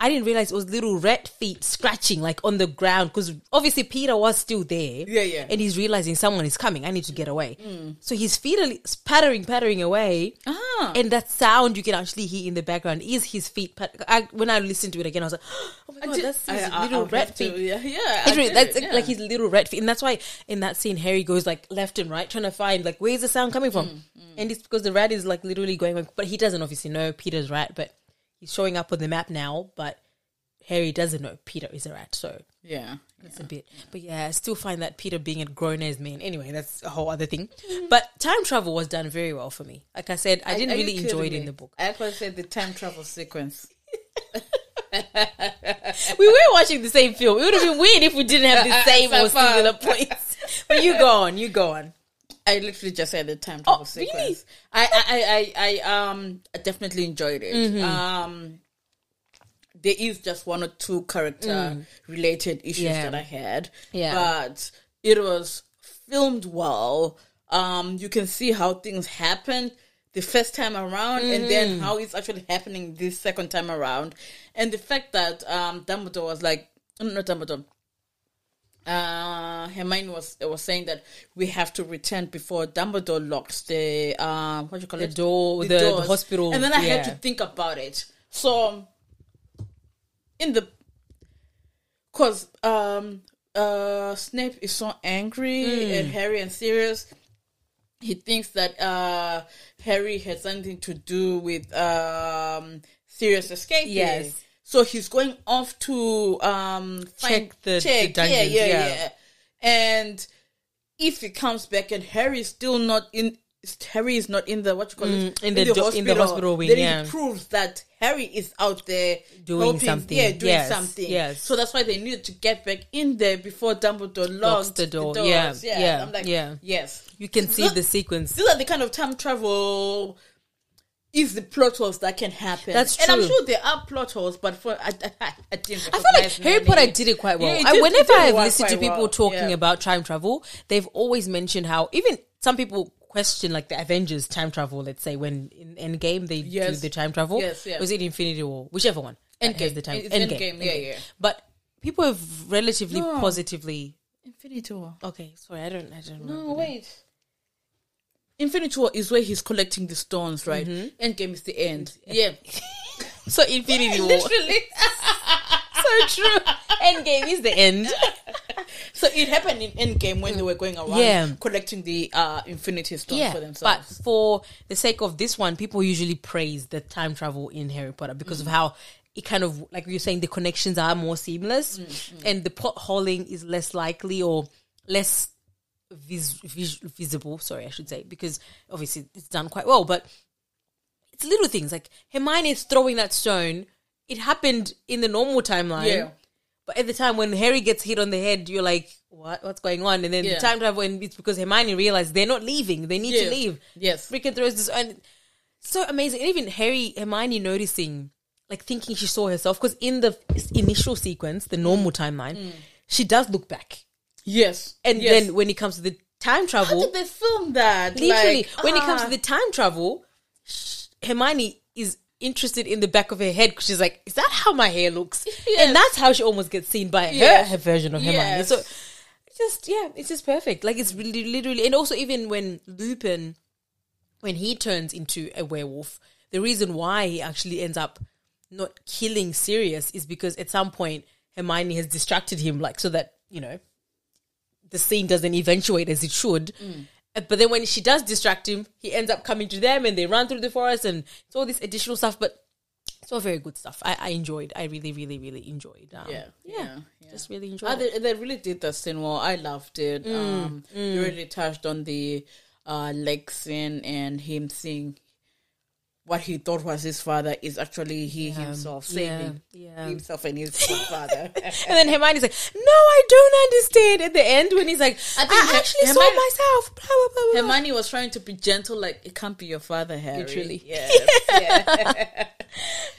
I didn't realize it was little rat feet scratching like on the ground because obviously Peter was still there. Yeah, yeah. And he's realizing someone is coming. I need to get away. So his feet are pattering, pattering away. Ah. And that sound you can actually hear in the background is his feet. Pat- I, when I listened to it again, I was like, [gasps] oh my god, that's his I- I- little rat have to- feet. yeah, yeah, I Literally, did, that's yeah. like his little rat feet, and that's why in that scene Harry goes like left and right trying to find like where's the sound coming from, Mm, and it's because the rat is like literally going, but he doesn't obviously know Peter's rat, but he's showing up on the map now, but Harry doesn't know Peter is a rat, so Yeah. it's a bit. But yeah, I still find that Peter being a grown as man. Anyway, that's a whole other thing. [laughs] But time travel was done very well for me. Like I said, I didn't really enjoy it kidding in the book. I actually said the time travel sequence. [laughs] [laughs] We were watching the same film. It would have been weird if we didn't have the same or So far. similar points. But you go on, you go on. I literally just said the time travel Oh, sequence. really? I, I, I, I, I um I definitely enjoyed it. Mm-hmm. Um there is just one or two character related issues Mm. Yeah. that I had. Yeah. But it was filmed well. Um you can see how things happened the first time around and Mm. then how it's actually happening this second time around. And the fact that um Dumbledore was like not Dumbledore uh Hermione was was saying that we have to return before Dumbledore locks the uh what do you call The it door- the- the doors. hospital, and then I had to think about it so in the because um uh Snape is so angry Hmm. at Harry and Sirius he thinks that uh Harry had something to do with um Sirius escaping Yes. So he's going off to um find, Check the- the check. dungeons, yeah, yeah, yeah. yeah. And if he comes back and Harry is still not in, Harry is not in the what you call it Mm, in the do- in the hospital wing, Then yeah. it proves that Harry is out there Doing helping, something. Yeah, doing Yes, something. yes. So that's why they needed to get back in there before Dumbledore Locks the door. doors. Yeah, yeah. yeah, I'm like, yeah. yes. You can see the sequence. These are the kind of time travel is the plot holes that can happen. That's And I'm sure there are plot holes, but for I, I, I didn't. I feel like Harry many. Potter did it quite well. Yeah, it I, did- it whenever I've listened to people well. talking Yeah. about time travel, they've always mentioned how even some people question like the Avengers time travel. Let's say when in Endgame they Yes. do the time travel. Yes, yeah. Was it Infinity War? Whichever one. that has Endgame. The time. It's Endgame, yeah, yeah. But people have relatively No. positively. Infinity War. Okay, sorry, I don't. I don't know. No, wait. Infinity War is where he's collecting the stones, right? Mm-hmm. Endgame is the end. Yeah. [laughs] So Infinity [laughs] War. Literally. [laughs] so true. Endgame is the end. So it happened in Endgame when they were going around Yeah. collecting the uh, Infinity Stones for themselves. but for the sake of this one, people usually praise the time travel in Harry Potter because Mm. of how it kind of like you're saying the connections are more seamless Mm, and the plot holing is less likely or less vis- vis- visible. Sorry, I should say because obviously it's done quite well, but it's little things like Hermione's throwing that stone. It happened in the normal timeline. Yeah. But at the time when Harry gets hit on the head, you're like, "What? What's going on?" And then Yeah. the time travel, and it's because Hermione realized they're not leaving; they need Yeah. to leave. Yes. freaking throws this, and so amazing. And even Harry, Hermione noticing, like thinking she saw herself, because in the initial sequence, the normal timeline, mm. she does look back, Yes. and. Yes. then when it comes to the time travel, how did they film that? literally, Like, when it comes to uh-huh. the time travel, Hermione is interested in the back of her head because she's like, "Is that how my hair looks?" [laughs] Yes. And that's how she almost gets seen by Yes. her, her version of Hermione. Yes. So it's just yeah, it's just perfect. Like it's really literally, and also even when Lupin, when he turns into a werewolf, the reason why he actually ends up not killing Sirius is because at some point Hermione has distracted him, like so that you know the scene doesn't eventuate as it should. Uh, But then when she does distract him, he ends up coming to them and they run through the forest and it's all this additional stuff. But it's all very good stuff. I, I enjoyed. I really, really, really enjoyed. Um, Yeah, yeah, yeah, just really enjoyed. Ah, they, they really did that scene well. I loved it. um, You really touched on the uh, leg scene and him seeing what he thought was his father is actually he himself saving yeah. himself and his father. [laughs] And then Hermione's like, "No, I don't understand." At the end, when he's like, "I, think Her- actually saw Hermione- myself," blah blah blah. Hermione was trying to be gentle, like it can't be your father, Harry. Literally. yes, [laughs] yeah.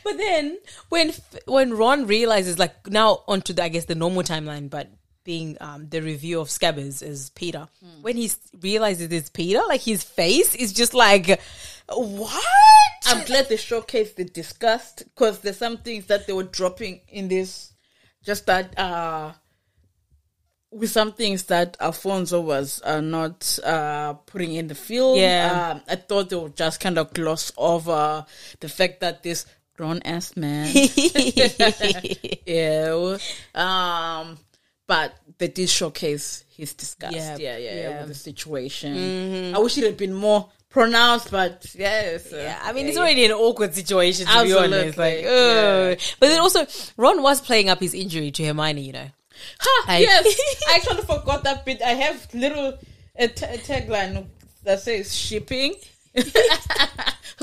But then when when Ron realizes, like now onto the I guess the normal timeline, but being um, the review of Scabbers as Peter, when he realizes it's Peter, like his face is just like, what? I'm glad they showcased the disgust because there's some things that they were dropping in this, just that uh, with some things that Alfonso was uh, not uh, putting in the film. Yeah. um, I thought they would just kind of gloss over the fact that this grown ass man, [laughs] yeah, um, but they did showcase his disgust. Yeah, Yeah, yeah, yeah. Mm-hmm. with the situation. I wish it had been more pronounced, but yes, Yeah, I mean, it's already an awkward situation to be honest. Like, yeah. but then also Ron was playing up his injury to Hermione, you know. Ha, Like- yes, [laughs] I actually forgot that bit. I have little a, t- a tagline that says shipping [laughs] because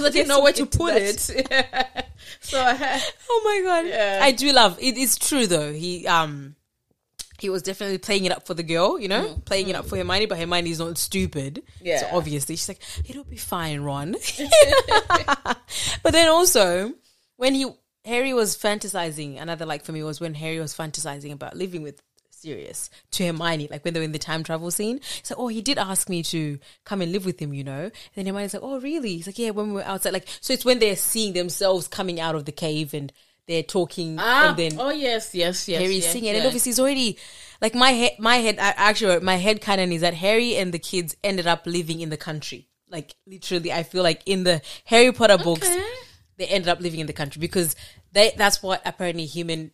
I didn't know where to put it. [laughs] so I Oh my god, Yeah. I do love it. It's true though. He um. He was definitely playing it up for the girl, you know, mm. playing it up for mm. Hermione, but Hermione's not stupid. So obviously she's like, it'll be fine, Ron. [laughs] [laughs] but then also, when he Harry was fantasizing, another like for me was when Harry was fantasizing about living with Sirius to Hermione, like when they were in the time travel scene. He's like, oh, he did ask me to come and live with him, you know. And then Hermione's like, oh, really? He's like, yeah, when we were outside, like, so it's when they're seeing themselves coming out of the cave and they're talking, ah, and then oh yes, yes, yes. Harry's yes, singing, yes. and obviously he's already like my head. My head, I actually, my head canon is that Harry and the kids ended up living in the country. Like literally, I feel like in the Harry Potter books, they ended up living in the country because they. That's what apparently human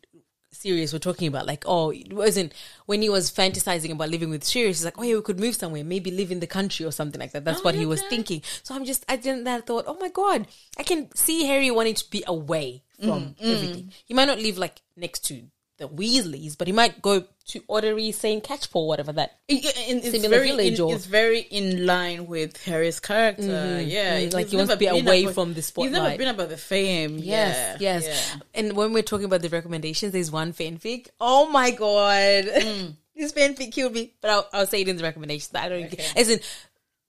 Sirius were talking about. Like, oh, it wasn't when he was fantasizing about living with Sirius. He's like, oh yeah, we could move somewhere, maybe live in the country or something like that. That's what he was thinking. So I'm just, I didn't. That thought, oh my god, I can see Harry wanting to be away from everything. He might not live like next to the Weasleys, but he might go to Ottery, Saint Catchpole, whatever that. It- it's Similar very village in, or- it's very in line with Harry's character. Yeah, mhm. Like, he wants to never be away about- from the spotlight. He's never been about the fame. Yes, yeah, yes. yeah. And when we're talking about the recommendations, there's one fanfic. Oh my god, [laughs] this fanfic killed me. But I'll, I'll say it in the recommendations. I don't. As in,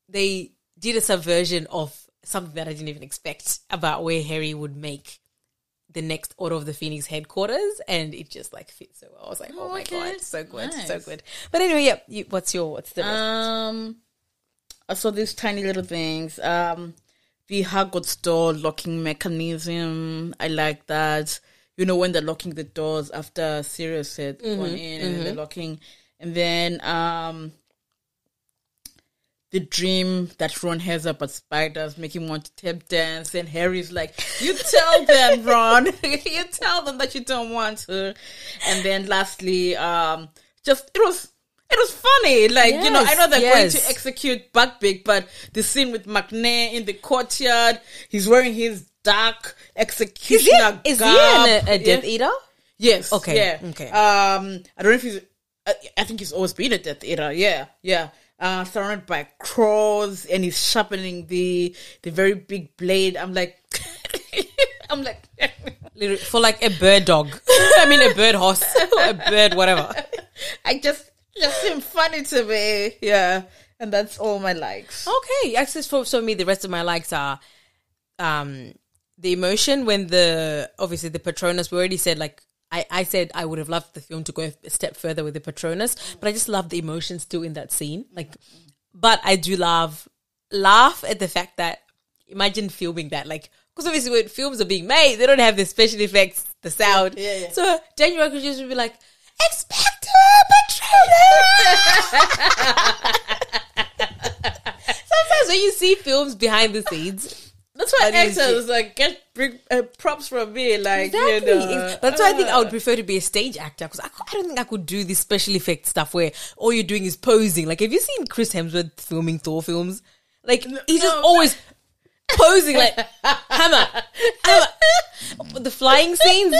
they did a subversion of something that I didn't even expect about where Harry would make the next Order of the Phoenix headquarters, and it just like fits so well. I was like, oh, my okay. god, so good, so good. But anyway, yeah. You, what's your what's the rest? Um, I saw these tiny little things. Um, the Hogwarts door locking mechanism. I like that. You know when they're locking the doors after Sirius had Mm-hmm, gone in, and they're locking, and then um. The dream that Ron has about spiders make him want to tap dance, and Harry's like, "You tell them, Ron. [laughs] you tell them that you don't want to." And then lastly, um, just it was It was funny, like you know. I know they're going to execute Buckbeak, but the scene with Macnair in the courtyard, he's wearing his dark executioner Is he, is he an, a Death Yeah. Eater? Yes. Okay, Yeah. okay. Um, I don't know if he's. I, I think he's always been a Death Eater. Yeah. Yeah. Uh, surrounded by crows, and he's sharpening the the very big blade. I'm like, [laughs] I'm like, [laughs] For like a bird dog. [laughs] I mean, a bird horse. a bird, whatever. I just just seem funny to me. Yeah, and that's all my likes. Okay, access for so me. The rest of my likes are, um, the emotion when the obviously the Patronus. We already said like I I said I would have loved the film to go a step further with the Patronus, but I just love the emotion still in that scene. Like, but I do love laugh at the fact that imagine filming that like. Because obviously, when films are being made, they don't have the special effects, the sound. Yeah, yeah. So Daniel Radcliffe would be like, "Expecto Patronus." [laughs] Sometimes when you see films behind the scenes, That's why How do you actors like get uh, props from me. Like exactly. you know, That's why I think I uh, would prefer to be a stage actor because I, I don't think I could do this special effect stuff where all you're doing is posing. Like, have you seen Chris Hemsworth filming Thor films? Like, he's just no. always posing like hammer, hammer. [laughs] The flying scenes.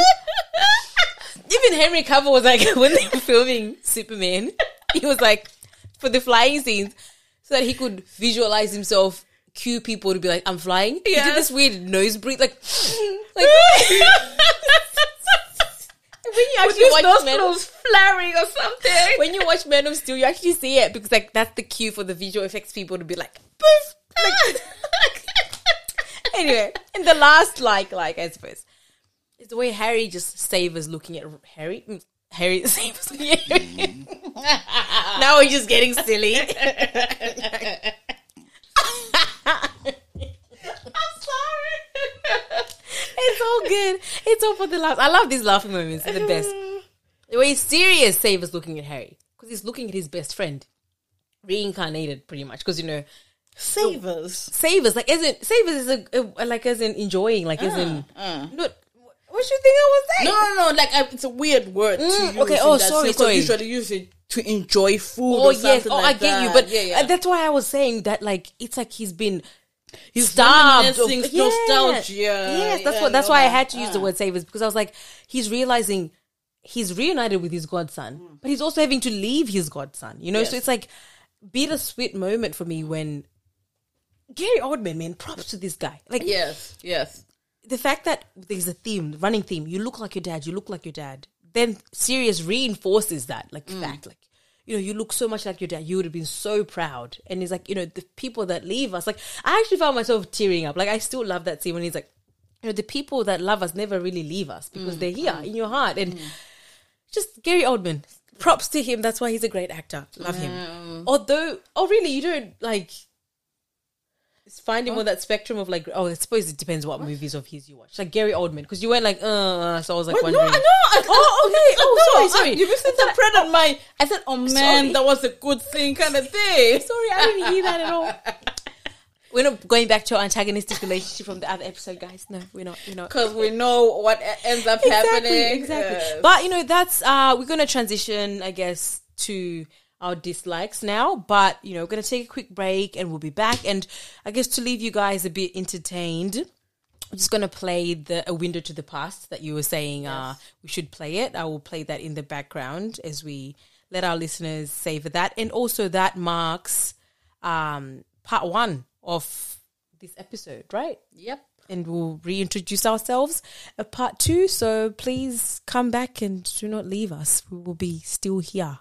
Even Henry Cavill was like [laughs] when they were filming Superman, he was like for the flying scenes so that he could visualize himself. Cue people to be like, "I'm flying." He did this weird nose breathe, like, [laughs] like. [laughs] when you actually watch Men, flaring or something. when you watch Men of Steel, you actually see it because like that's the cue for the visual effects people to be like, poof. Like, [laughs] anyway, and the last like, like I suppose, is the way Harry just savors looking at Harry. Mm, Harry savors Harry. now we're just getting silly. I'm sorry. [laughs] it's all good. It's all for the laugh. I love these laughing moments. They're the best. [sighs] The way Sirius Save Savers looking at Harry because he's looking at his best friend, reincarnated pretty much. Because you know, Savers. Savers like isn't Savers is a, a like as in enjoying like as in uh. not. What you think I was saying? No, no, no. Like I, it's a weird word. Mm, okay, oh, that sorry, sorry. Usually use it to enjoy food. Oh yes, oh like I get you, but yeah, yeah. uh, that's why I was saying that like it's like he's been He's starved of reminiscing, nostalgia. Yes, that's yeah, what. That's why I had to use the Ah. word savers because I was like, he's realizing he's reunited with his godson, but he's also having to leave his godson. You know, so it's like bittersweet moment for me when Gary Oldman, man, props to this guy. Like Yes, yes. the fact that there's a theme, running theme. You look like your dad. You look like your dad. Then Sirius reinforces that, like fact, like you know, you look so much like your dad. You would have been so proud. And he's like, you know, the people that leave us. Like I actually found myself tearing up. Like I still love that scene when he's like, you know, the people that love us never really leave us because mm, they're here mm. in your heart. And mm. just Gary Oldman, props to him. That's why he's a great actor. Love him. Although, oh really, you don't like. Find him on that spectrum of like, oh, I suppose it depends what movies of his you watch. Like Gary Oldman, because you went like, uh, so I was like, What? No, wondering. I know. I, Oh, okay. Oh, sorry, no, sorry. I- You misinterpreted my. I said, "Oh man, Sorry. that was a good thing," kind of thing. [laughs] Sorry, I didn't hear that at all. [laughs] We're not going back to our antagonistic relationship from the other episode, guys. No, we're not. We're not. Because we know what ends up happening. Exactly. Yes. But you know, that's uh we're gonna transition, I guess, to our dislikes now. But you know, we're gonna take a quick break and we'll be back. And I guess to leave you guys a bit entertained. I'm just gonna play the a window to the past that you were saying uh we should play it. I will play that in the background as we let our listeners savor that. And also that marks um part one of this episode, right? Yep. and we'll reintroduce ourselves at part two. So please come back and do not leave us. We will be still here.